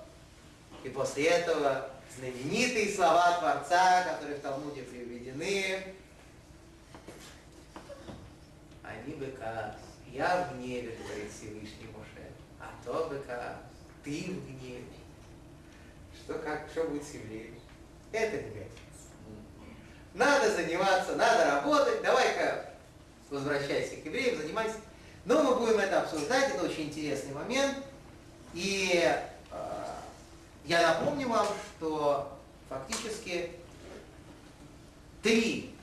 и после этого знаменитые слова Творца, которые в Талмуде приведены, они бы как, я в гневе, говорит Всевышний Моше, а то бы как, ты в гневе. Что, как, что будет с евреями? Это не годится. Надо заниматься, надо работать, давай-ка возвращайся к евреям, занимайся. Но мы будем это обсуждать, это очень интересный момент. И э, я напомню вам, что фактически три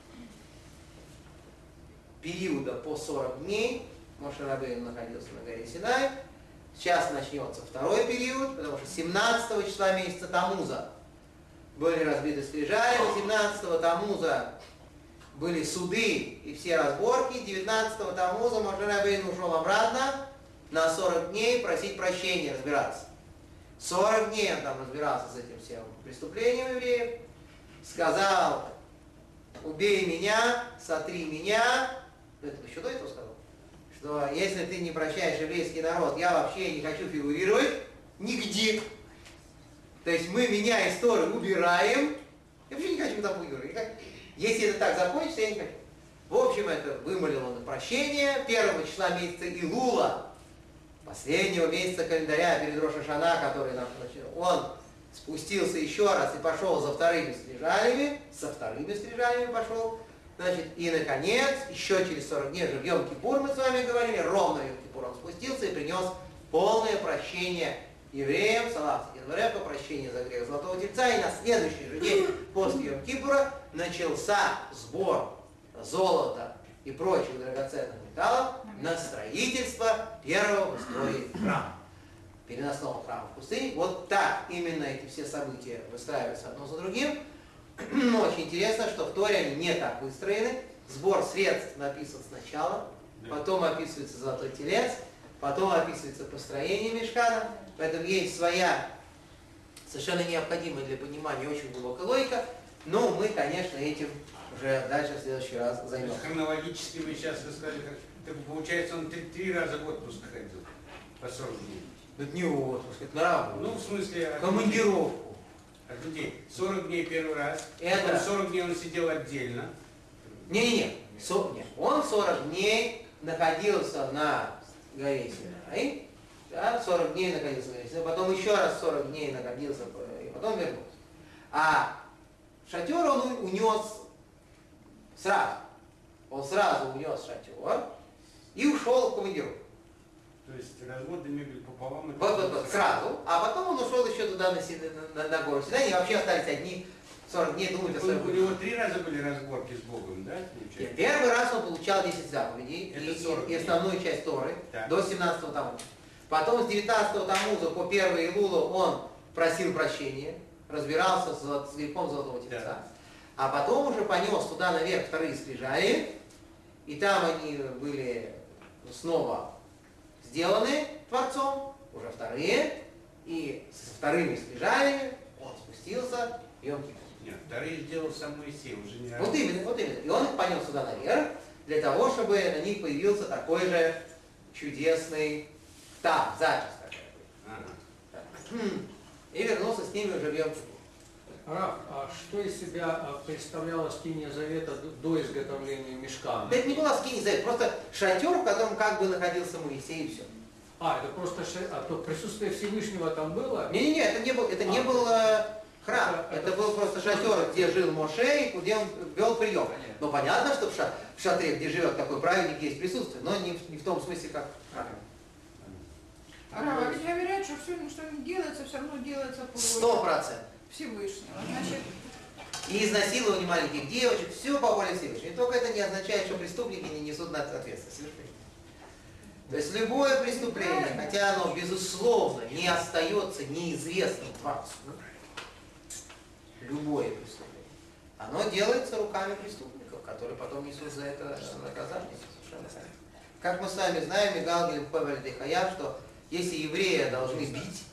периода по 40 дней Моше Рабейн находился на горе Синай. Сейчас начнется второй период, потому что 17 числа месяца Тамуза были разбиты скрижали, 18 Тамуза были суды и все разборки, 19 Тамуза Моше Рабейн ушел обратно на 40 дней просить прощения, разбираться. 40 дней он там разбирался с этим всем преступлением евреев. Сказал, убей меня, сотри меня. Это еще до этого сказал. Что если ты не прощаешь еврейский народ, я вообще не хочу фигурировать нигде. То есть мы меня историю убираем. Я вообще не хочу там фигурировать. Если это так закончится, я не хочу. В общем, это вымолил он прощение. Первого числа месяца Илула, последнего месяца календаря перед Рошашана, который нам он спустился еще раз и пошел за вторыми стрижалями, со вторыми стрижалями пошел, значит, и наконец, еще через 40 дней же в Йом Кипур мы с вами говорили, ровно в Йом Кипур он спустился и принес полное прощение евреям, салав января по прощению за грех Золотого Тельца, и на следующий же день после Йом Кипура начался сбор золота и прочих драгоценных металлов на строительство первого в истории храма. Переносного храма в пустыне. Вот так именно эти все события выстраиваются одно за другим. Но очень интересно, что в Торе они не так выстроены. Сбор средств написан сначала, потом описывается золотой телец, потом описывается построение мешкана. Поэтому есть своя совершенно необходимая для понимания очень глубокая логика. Но мы, конечно, этим уже дальше в следующий раз займемся. хронологически вы сейчас рассказали, как так получается, он три, три раза в отпуск ходил по 40 дней. Это не отпуск, это на работу. Ну, в смысле. Командировку. Людей. 40 дней первый раз, Это- потом 40 дней он сидел отдельно. Не-не-не, со- нет. он 40 дней находился на горе Синай, да, 40 дней находился на горе Синай, потом еще раз 40 дней находился, э, и потом вернулся. А шатер он унес сразу. Он сразу унес шатер и ушел в командировку. То есть развод и мебель пополам. это Вот, вот, вот, сразу. А потом он ушел еще туда на, на, на, на гору Синай, и вообще остались одни 40 дней думать о своем у него три раза были разборки с Богом, да? Нет? Первый раз он получал 10 заповедей Это и, 40 и основную часть Торы Так. до 17-го Тамуза. Потом с 19-го Тамуза по первой Илулу он просил прощения, разбирался с, с грехом Золотого Тельца. Так. А потом уже понес туда наверх вторые скрижали, и там они были снова сделаны Творцом, уже вторые, и со вторыми скрижалями он спустился в Йом Кипур. Нет, вторые сделал сам Моисей, уже не Вот именно, вот именно. И он их понес сюда наверх, для того, чтобы на них появился такой же чудесный там, запись такая. Ага. И вернулся с ними уже в Йом Кипур. Раф, а что из себя а, представляла скиния завета до изготовления мешка? Да это не была скини завет, просто шатер, в котором как бы находился Моисей и все. А, это просто ше- а то присутствие Всевышнего там было? Не-не-не, это не был, это не А. был э, храм, Это- это, это- был просто шатер, где жил Моше, и где он вел прием. Понятно. Но понятно, что в, ша- в шатре, где живет такой праведник, есть присутствие, но не, в- не в том смысле, как в храме. Рава, ведь говорят, что все, что не делается, все равно делается по Сто процентов. Всевышнего. Значит, И изнасилование маленьких девочек, все по воле Всевышнего. И только это не означает, что преступники не несут на ответственность. То есть любое преступление, хотя оно, безусловно, не остается неизвестным Творцу, любое преступление, оно делается руками преступников, которые потом несут за это наказание. Как мы с вами знаем, Мигал Гелевховаль Хаяв, что если еврея должны бить,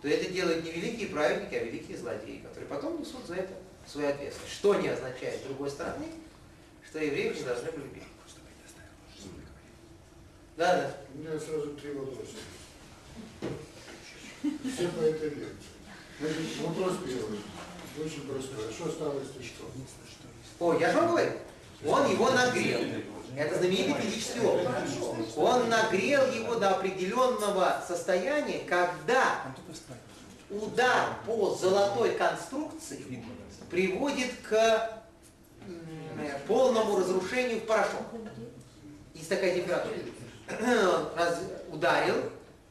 то это делают не великие праведники, а великие злодеи, которые потом несут за это свою ответственность. Что не означает, с другой стороны, что евреев не должны были бить. Да, да. У меня сразу три вопроса. Все по этой лекции. Значит, вопрос первый. Очень простой. А что осталось ты что? О, я же вам говорю, он его нагрел. Это знаменитый физический опыт. Он нагрел его до определенного состояния, когда удар по золотой конструкции приводит к э, полному разрушению в порошок. Есть такая температура. [CLEARS THROAT] Раз- ударил,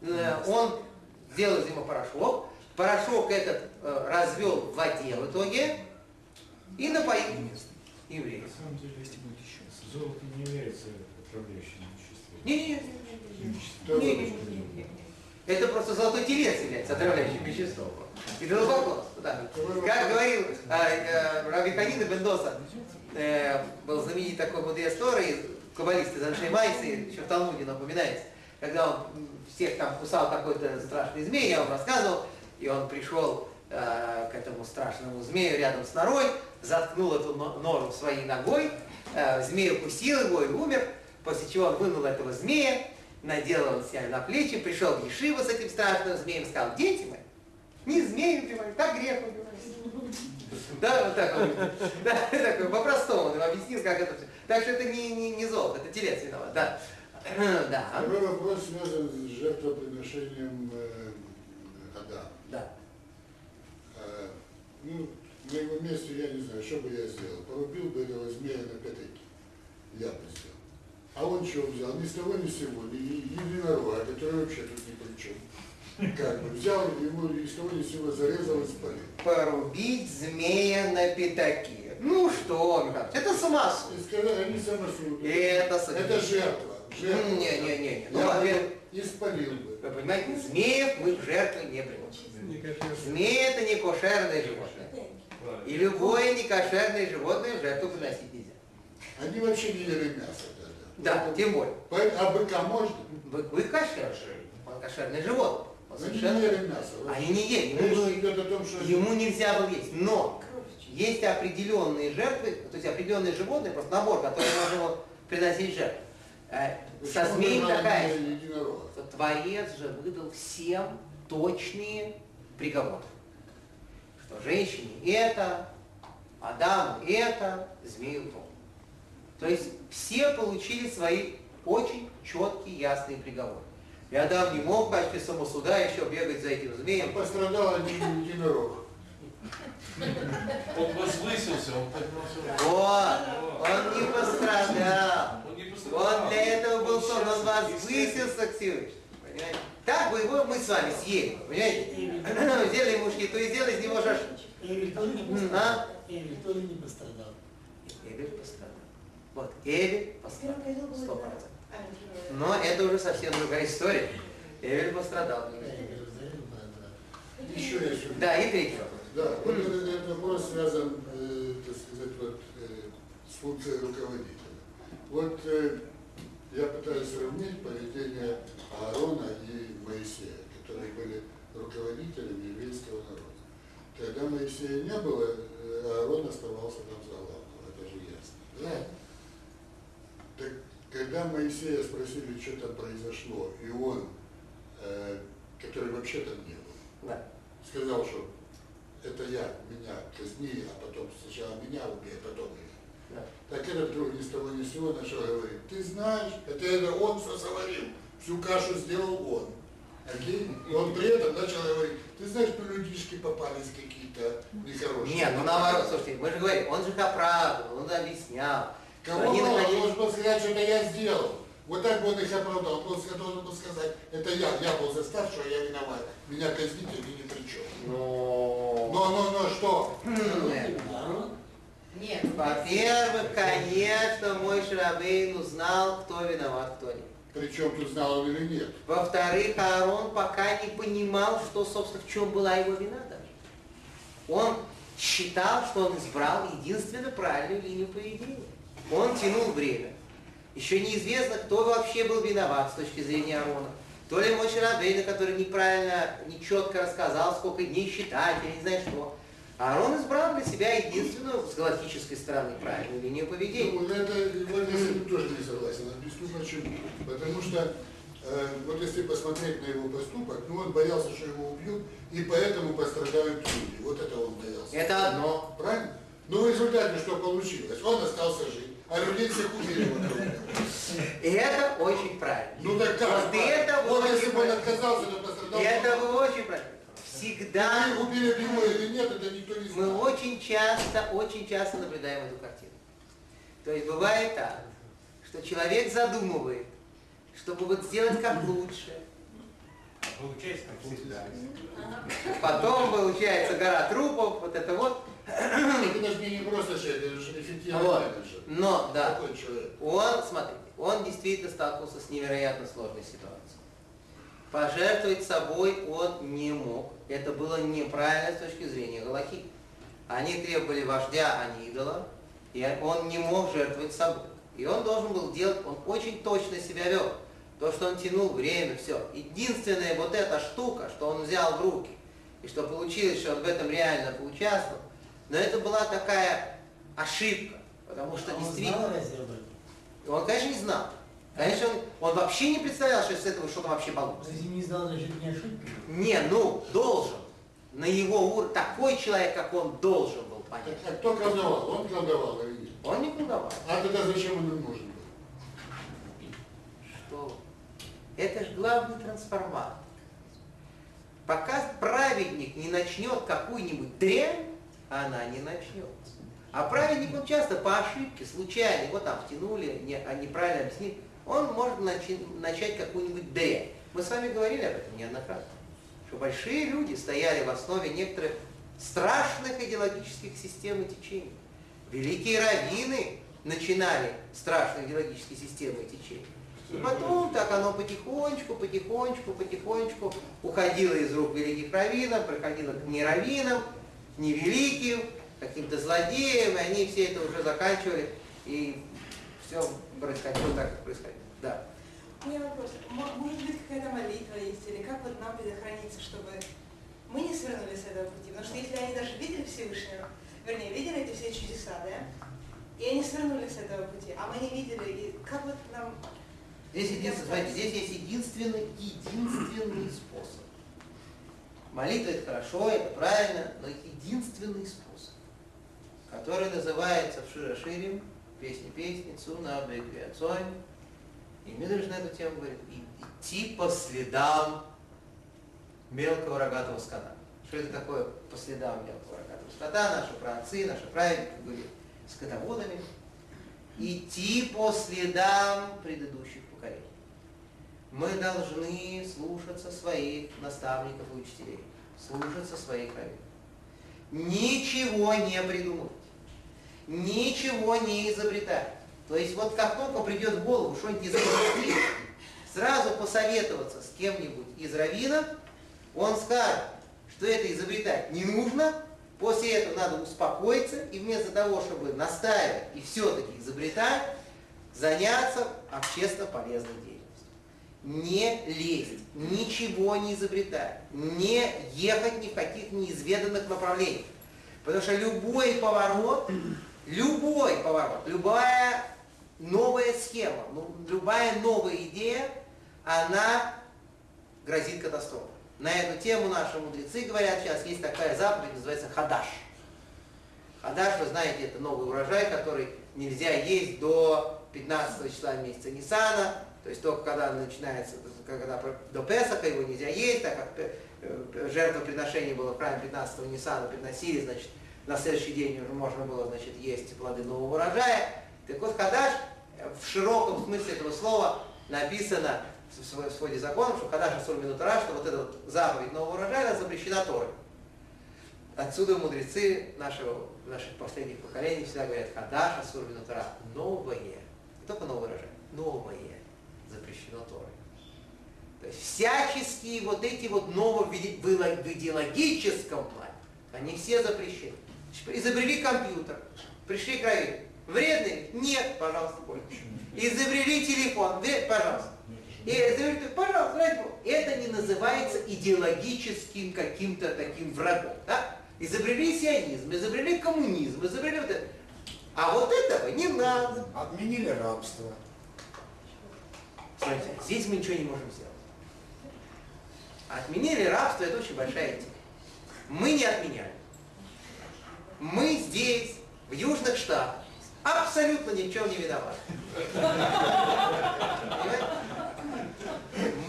э, он сделал из него порошок, порошок этот э, развел в воде в итоге и напоил евреев. На самом деле, золото не является отравляющим веществом. Не-не-не. Это просто золотой телец является отравляющим веществом. И это вопрос. Да. Как говорил э, э, Раби Ханина Бендоса, э, был знаменитый такой мудрец Торы, каббалист из Аншей Майсы, еще в Талмуде напоминается, когда он всех там кусал какой-то страшный змей, я вам рассказывал, и он пришел э, к этому страшному змею рядом с норой, заткнул эту но- нору своей ногой, э, змей укусил его и умер, после чего он вынул этого змея, надел его себя на плечи, пришел в Ешиву с этим страшным змеем, сказал, дети мои, не змеи убивай, так грех убивай. [LAUGHS] Да, вот так вот. Да, [LAUGHS] такой, по-простому он объяснил, как это все. Так что это не, не, не золото, это телец виноват, да. [CLEARS THROAT] Да, Второй вопрос связан с жертвоприношением э, Адама. да. Э, ну, на его месте я не знаю, что бы я сделал. Порубил бы этого змея на пятаки. Я бы сделал. А он что взял? Ни с того, ни с сего. Единорога, который вообще тут ни при чем. Как бы взял его и с того ни с сего зарезал и спалил. Порубить змея на пятаке. Ну что, Михаил, это самосуд. И сказали, они самосуд. Это Это жертва. жертва. Не-не-не. Ну, Я во-первых, бы испалил бы. вы понимаете, змеев мы в жертву не приносим. Змеи это не кошерное животное. И любое некошерное животное в жертву приносить нельзя. Они вообще не ели мясо. Да, Поэтому- тем более. А быка можно? Бык, бык кошерный. Он кошерное животное. Он Но они совершенно- не ели мясо. Они не ели. Ему, Речь идет о том, что... ему нельзя было есть. Но есть определенные жертвы, то есть определенные животные, просто набор, который можно приносить жертву. Э, Со мало такая же. Творец же выдал всем точные приговоры. Что женщине это, Адаму это, змею то. То есть все получили свои очень четкие, ясные приговоры. И Адам не мог качестве самосуда еще бегать за этим змеем. Пострадал один единорог. Он возвысился, он поднялся. Вот, он не пострадал. Он не пострадал. Он для этого был Он создан, он возвысился к Всевышнему. Понимаете? Так бы его мы с вами съели, понимаете? [LAUGHS] Взяли ему то и сделали из него шашлык. Эвель тоже не пострадал. а? Эвель тоже не пострадал. Эвель пострадал. Вот, Эвель пострадал. Сто процентов. Но это уже совсем другая история. Эвель пострадал. Да, да. Еще. Да, и третий вопрос. Да, вот этот, этот вопрос связан, э, так сказать, вот, э, с функцией руководителя. Вот э, я пытаюсь сравнить поведение Аарона и Моисея, которые были руководителями еврейского народа. Когда Моисея не было, э, Аарон оставался там за главного, это же ясно. Да? Так, когда Моисея спросили, что там произошло, и он, э, который вообще там не был, Да. сказал, что это я, меня казни, а потом сначала меня убей, а потом их. Да. Так этот друг ни с того ни с сего начал говорить, ты знаешь, это, это он все заварил, всю кашу сделал он. Окей? И он при этом начал говорить, ты знаешь, что людишки попались какие-то нехорошие. Нет, ну наоборот, слушайте, мы же говорим, он же их оправдывал, он объяснял. Кого они он должен был сказать, что это я сделал. Вот так бы он их оправдал. Он был- должен был сказать, это я, я был заставший, я виноват. Меня казните, вы ни при чем. Но... Но, но, но, что? Нет. Во-первых, конечно, мой Шарабейн узнал, кто виноват, кто нет. Причем тут знал он или нет. Во-вторых, Аарон пока не понимал, что, собственно, в чем была его вина даже. Он считал, что он избрал единственно правильную линию поведения. Он тянул время. Еще неизвестно, кто вообще был виноват с точки зрения Аарона. То ли Мой Рабейна, который неправильно, нечетко рассказал, сколько дней считать, я не знаю что. А Аарон избрал для себя единственную с галактической стороны правильную линию поведения. Ну, это, я с этим тоже не согласен. Объясню почему. Потому что, э, вот если посмотреть на его поступок, ну, он боялся, что его убьют, и поэтому пострадают люди. Вот это он боялся. Это одно. Правильно? Ну, в результате что получилось? Он остался жить, а людей всех убили вокруг. И это очень правильно. Ну, так как? Вот это вот если бы он отказался, то пострадал. И это очень правильно. Всегда Их убили бы его или нет, это никто не мы знает. очень часто, очень часто наблюдаем эту картину. То есть бывает так, что человек задумывает, чтобы вот сделать как лучше. Получается, как всегда. Потом получается гора трупов, вот это вот. Это же не просто человек, это же эффективный Вот. менеджер. Но, да, Такой человек. он, смотрите, он действительно столкнулся с невероятно сложной ситуацией. Пожертвовать собой он не мог. Это было неправильно с точки зрения Галахи. Они требовали вождя, а не идола, и он не мог жертвовать собой. И он должен был делать, он очень точно себя вел. То, что он тянул время, все. Единственная вот эта штука, что он взял в руки, и что получилось, что он в этом реально поучаствовал, но это была такая ошибка, потому что А он действительно... знал разве об этом? Он, конечно, не знал. Конечно, он, он вообще не представлял, что с этого что-то вообще получится. Если не знал, значит не ошибка. Не, ну, должен. На его уровне, такой человек, как он, должен был понять. а кто колдовал? Он колдовал или нет? Он не колдовал. А тогда зачем он им нужен был? Что? Это же главный трансформатор. Пока праведник не начнет какую-нибудь дрянь, она не начнется. А праведник, он часто по ошибке, случайно, его там втянули, не, а неправильно объяснили, он может начи- начать какую-нибудь дрянь. Мы с вами говорили об этом неоднократно. что большие люди стояли в основе некоторых страшных идеологических систем и течений. Великие раввины начинали страшные идеологические системы и течения. И потом так оно потихонечку, потихонечку, потихонечку уходило из рук великих раввинов, проходило к нераввинам, невеликим, каким-то злодеям, и они все это уже заканчивали, и все происходило так, как происходило. Да. У меня вопрос. Может быть, какая-то молитва есть, или как вот нам предохраниться, чтобы мы не свернули с этого пути? Потому что если они даже видели Всевышнего, вернее, видели эти все чудеса, да? И они свернули с этого пути, а мы не видели, и как вот нам... Здесь, единственный, здесь есть единственный, единственный способ. Молитва это хорошо, это правильно, но единственный способ, который называется в Широширим, песни песни, Цуна, Беквиацой. И Мидриш на эту тему говорит, «И- идти по следам мелкого рогатого скота. Что это такое по следам мелкого рогатого скота? Наши праотцы, наши праведники были скотоводами. Идти по следам предыдущих поколений. Мы должны слушаться своих наставников и учителей, слушаться своих раввинов. Ничего не придумывать, ничего не изобретать. То есть вот как только придет в голову что-нибудь изобрести, сразу посоветоваться с кем-нибудь из раввинов, он скажет, что это изобретать не нужно, после этого надо успокоиться и вместо того, чтобы настаивать и все-таки изобретать, заняться общественно полезной деятельностью. Не лезть, ничего не изобретать, не ехать ни в каких неизведанных направлениях. Потому что любой поворот, любой поворот, любая новая схема, ну, любая новая идея, она грозит катастрофой. На эту тему наши мудрецы говорят, сейчас есть такая заповедь, называется хадаш. Хадаш, вы знаете, это новый урожай, который нельзя есть до 15 числа месяца Нисана, то есть только когда начинается, когда до Песаха его нельзя есть, так как э, жертвоприношение было в храме 15 Нисана, приносили, значит, на следующий день уже можно было, значит, есть плоды нового урожая. Так вот, хадаш э, в широком смысле этого слова написано в сво- в своде законов, что хадаш асур минутара, что вот эта вот заповедь нового урожая, она запрещена Торой. Отсюда мудрецы нашего, наших последних поколений всегда говорят, хадаш асур минутара, новое, не только новый урожай, новое Торой. То есть всяческие вот эти вот новые в идеологическом плане, они все запрещены. Изобрели компьютер, пришли к раввину. Вредный? Нет, пожалуйста, пользуйтесь. Изобрели телефон, пожалуйста. И изобрели, пожалуйста, ради бога. Это не называется идеологическим каким-то таким врагом. Да? Изобрели сионизм, изобрели коммунизм, изобрели вот это. А вот этого не надо. Отменили рабство. Смотрите, здесь мы ничего не можем сделать. Отменили рабство, это очень большая тема. Мы не отменяли. Мы здесь, в Южных Штатах, абсолютно ни в чем не виноваты.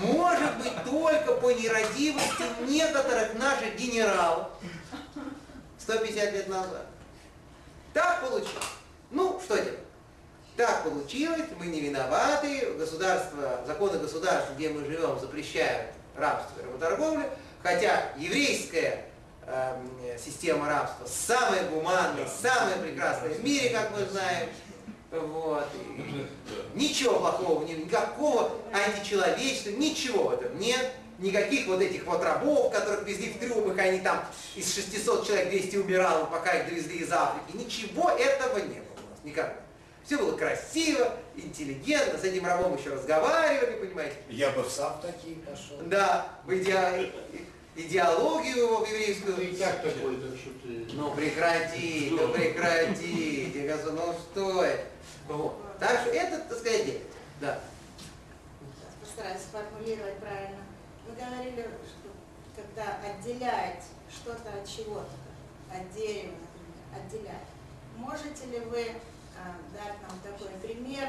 Может быть, только по нерадивости некоторых наших генералов 150 лет назад. Так получилось. Ну, что делать? Так получилось, мы не виноваты, государство, законы государства, где мы живем, запрещают рабство и работорговлю, хотя еврейская эм, система рабства самая гуманная, самая прекрасная в мире, как мы знаем. Вот. И ничего плохого, ни- никакого античеловечества, ничего в этом нет. Никаких вот этих вот рабов, которых везли в трюмах, и они там из 600 человек 200 умирало, пока их довезли из Африки. Ничего этого не было у нас, никогда. Все было красиво, интеллигентно, с этим рабом еще разговаривали, понимаете. Я бы сам такие пошел. Да, в иде- идеологию его в еврейскую. Ну и так такой, так что ты... Ну прекрати, ну прекрати, я говорю, ну что это? Вот. Так что это, так сказать. Да. Постараюсь сформулировать правильно. Вы говорили, что когда отделять что-то от чего-то, от дерева, например, отделять. Можете ли вы дать нам такой пример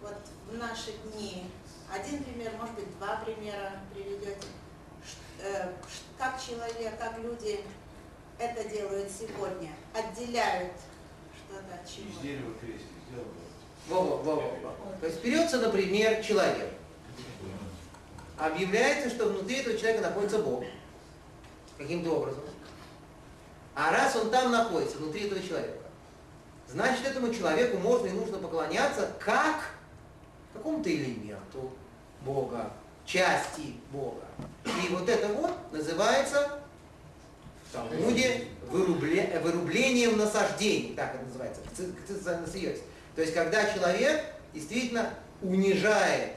вот в наши дни? Один пример, может быть, два примера приведете. Э, Как человек, как люди это делают сегодня? Отделяют что-то от Из чего-то. дерева крестик сделал. Во-во, во-во, во. То есть берется, например, человек. Объявляется, что внутри этого человека находится Бог. каким-то образом. А раз он там находится, внутри этого человека, значит этому человеку можно и нужно поклоняться как какому-то элементу Бога, части Бога. И вот это вот называется в Талмуде вырубле- вырублением насаждений, так это называется. То есть когда человек действительно унижает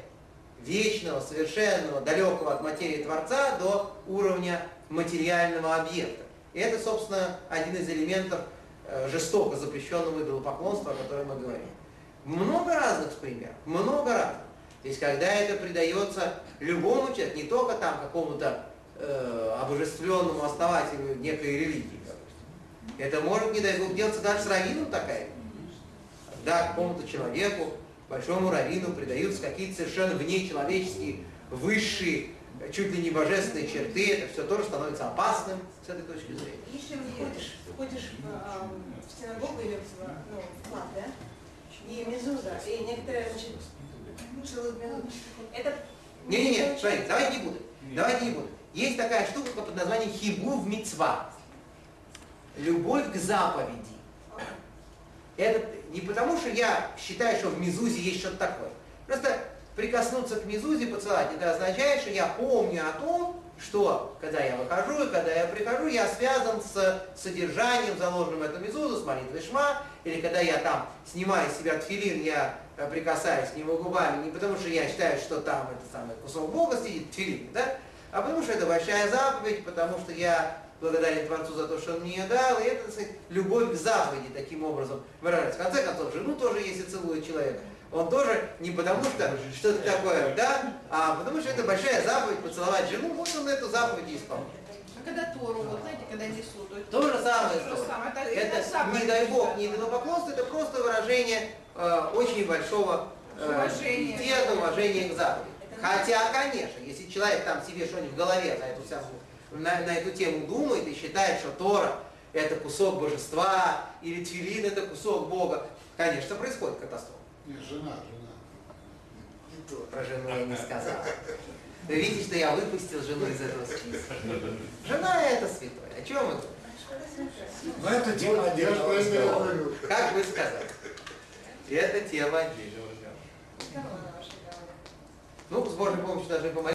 вечного, совершенного, далекого от материи Творца до уровня материального объекта. И это, собственно, один из элементов жестоко запрещенного идолопоклонства, о котором мы говорим. Много разных примеров, много разных. То есть, когда это придается любому человеку, не только там какому-то э, обожествленному основателю некой религии, допустим. Это может, не дай бог, делаться даже с раввином такая. Когда какому-то человеку, большому раввину придаются какие-то совершенно внечеловеческие, высшие, э, чуть ли не божественные черты, это все тоже становится опасным с этой точки зрения. Входишь в, в синагогу или в, ну, в храм, да, и мезуза, и некоторые, значит. Это... Не-не-не, смотрите, давайте не будем. Давайте не будем. Есть такая штука под названием хибу в мицва. Любовь к заповеди. Это не потому, что я считаю, что в Мизузе есть что-то такое. Просто прикоснуться к Мизузе, поцеловать, это означает, что я помню о том, что когда я выхожу и когда я прихожу, я связан с содержанием, заложенным в эту Мизузу, с молитвой Шма, или когда я там снимаю с себя тфилин, я э, прикасаюсь к нему губами, не потому что я считаю, что там это самый кусок Бога сидит, тфилин, да, а потому что это большая заповедь, потому что я благодарен Творцу за то, что Он мне дал, и это, так сказать, любовь к заповеди таким образом выражается. В конце концов, жену тоже, если целует человек, он тоже не потому что что-то такое, да, а потому что это большая заповедь поцеловать жену, вот он эту заповедь и исполняет. А когда Тору, вот знаете, когда несут, то, То же самое. То же самое. Это, Это, самое не дай бог, не идолопоклонство, это просто выражение э, очень большого э, Уважения. пиетета, уважения к заповеди. Хотя, конечно, если человек там себе что-нибудь в голове на эту, самую, на, на эту тему думает и считает, что Тора это кусок божества, или Твилин это кусок Бога, конечно, происходит катастрофа. Нет, жена, жена. Не то. Про жену я не сказал. Вы видите, что я выпустил жену из этого списка. Жена это святое. О чем вы говорите? Но это тема отдельного это разговора. Как вы сказали? Это тема отдельного разговора. Ну, с Божьей помощью должны помолиться.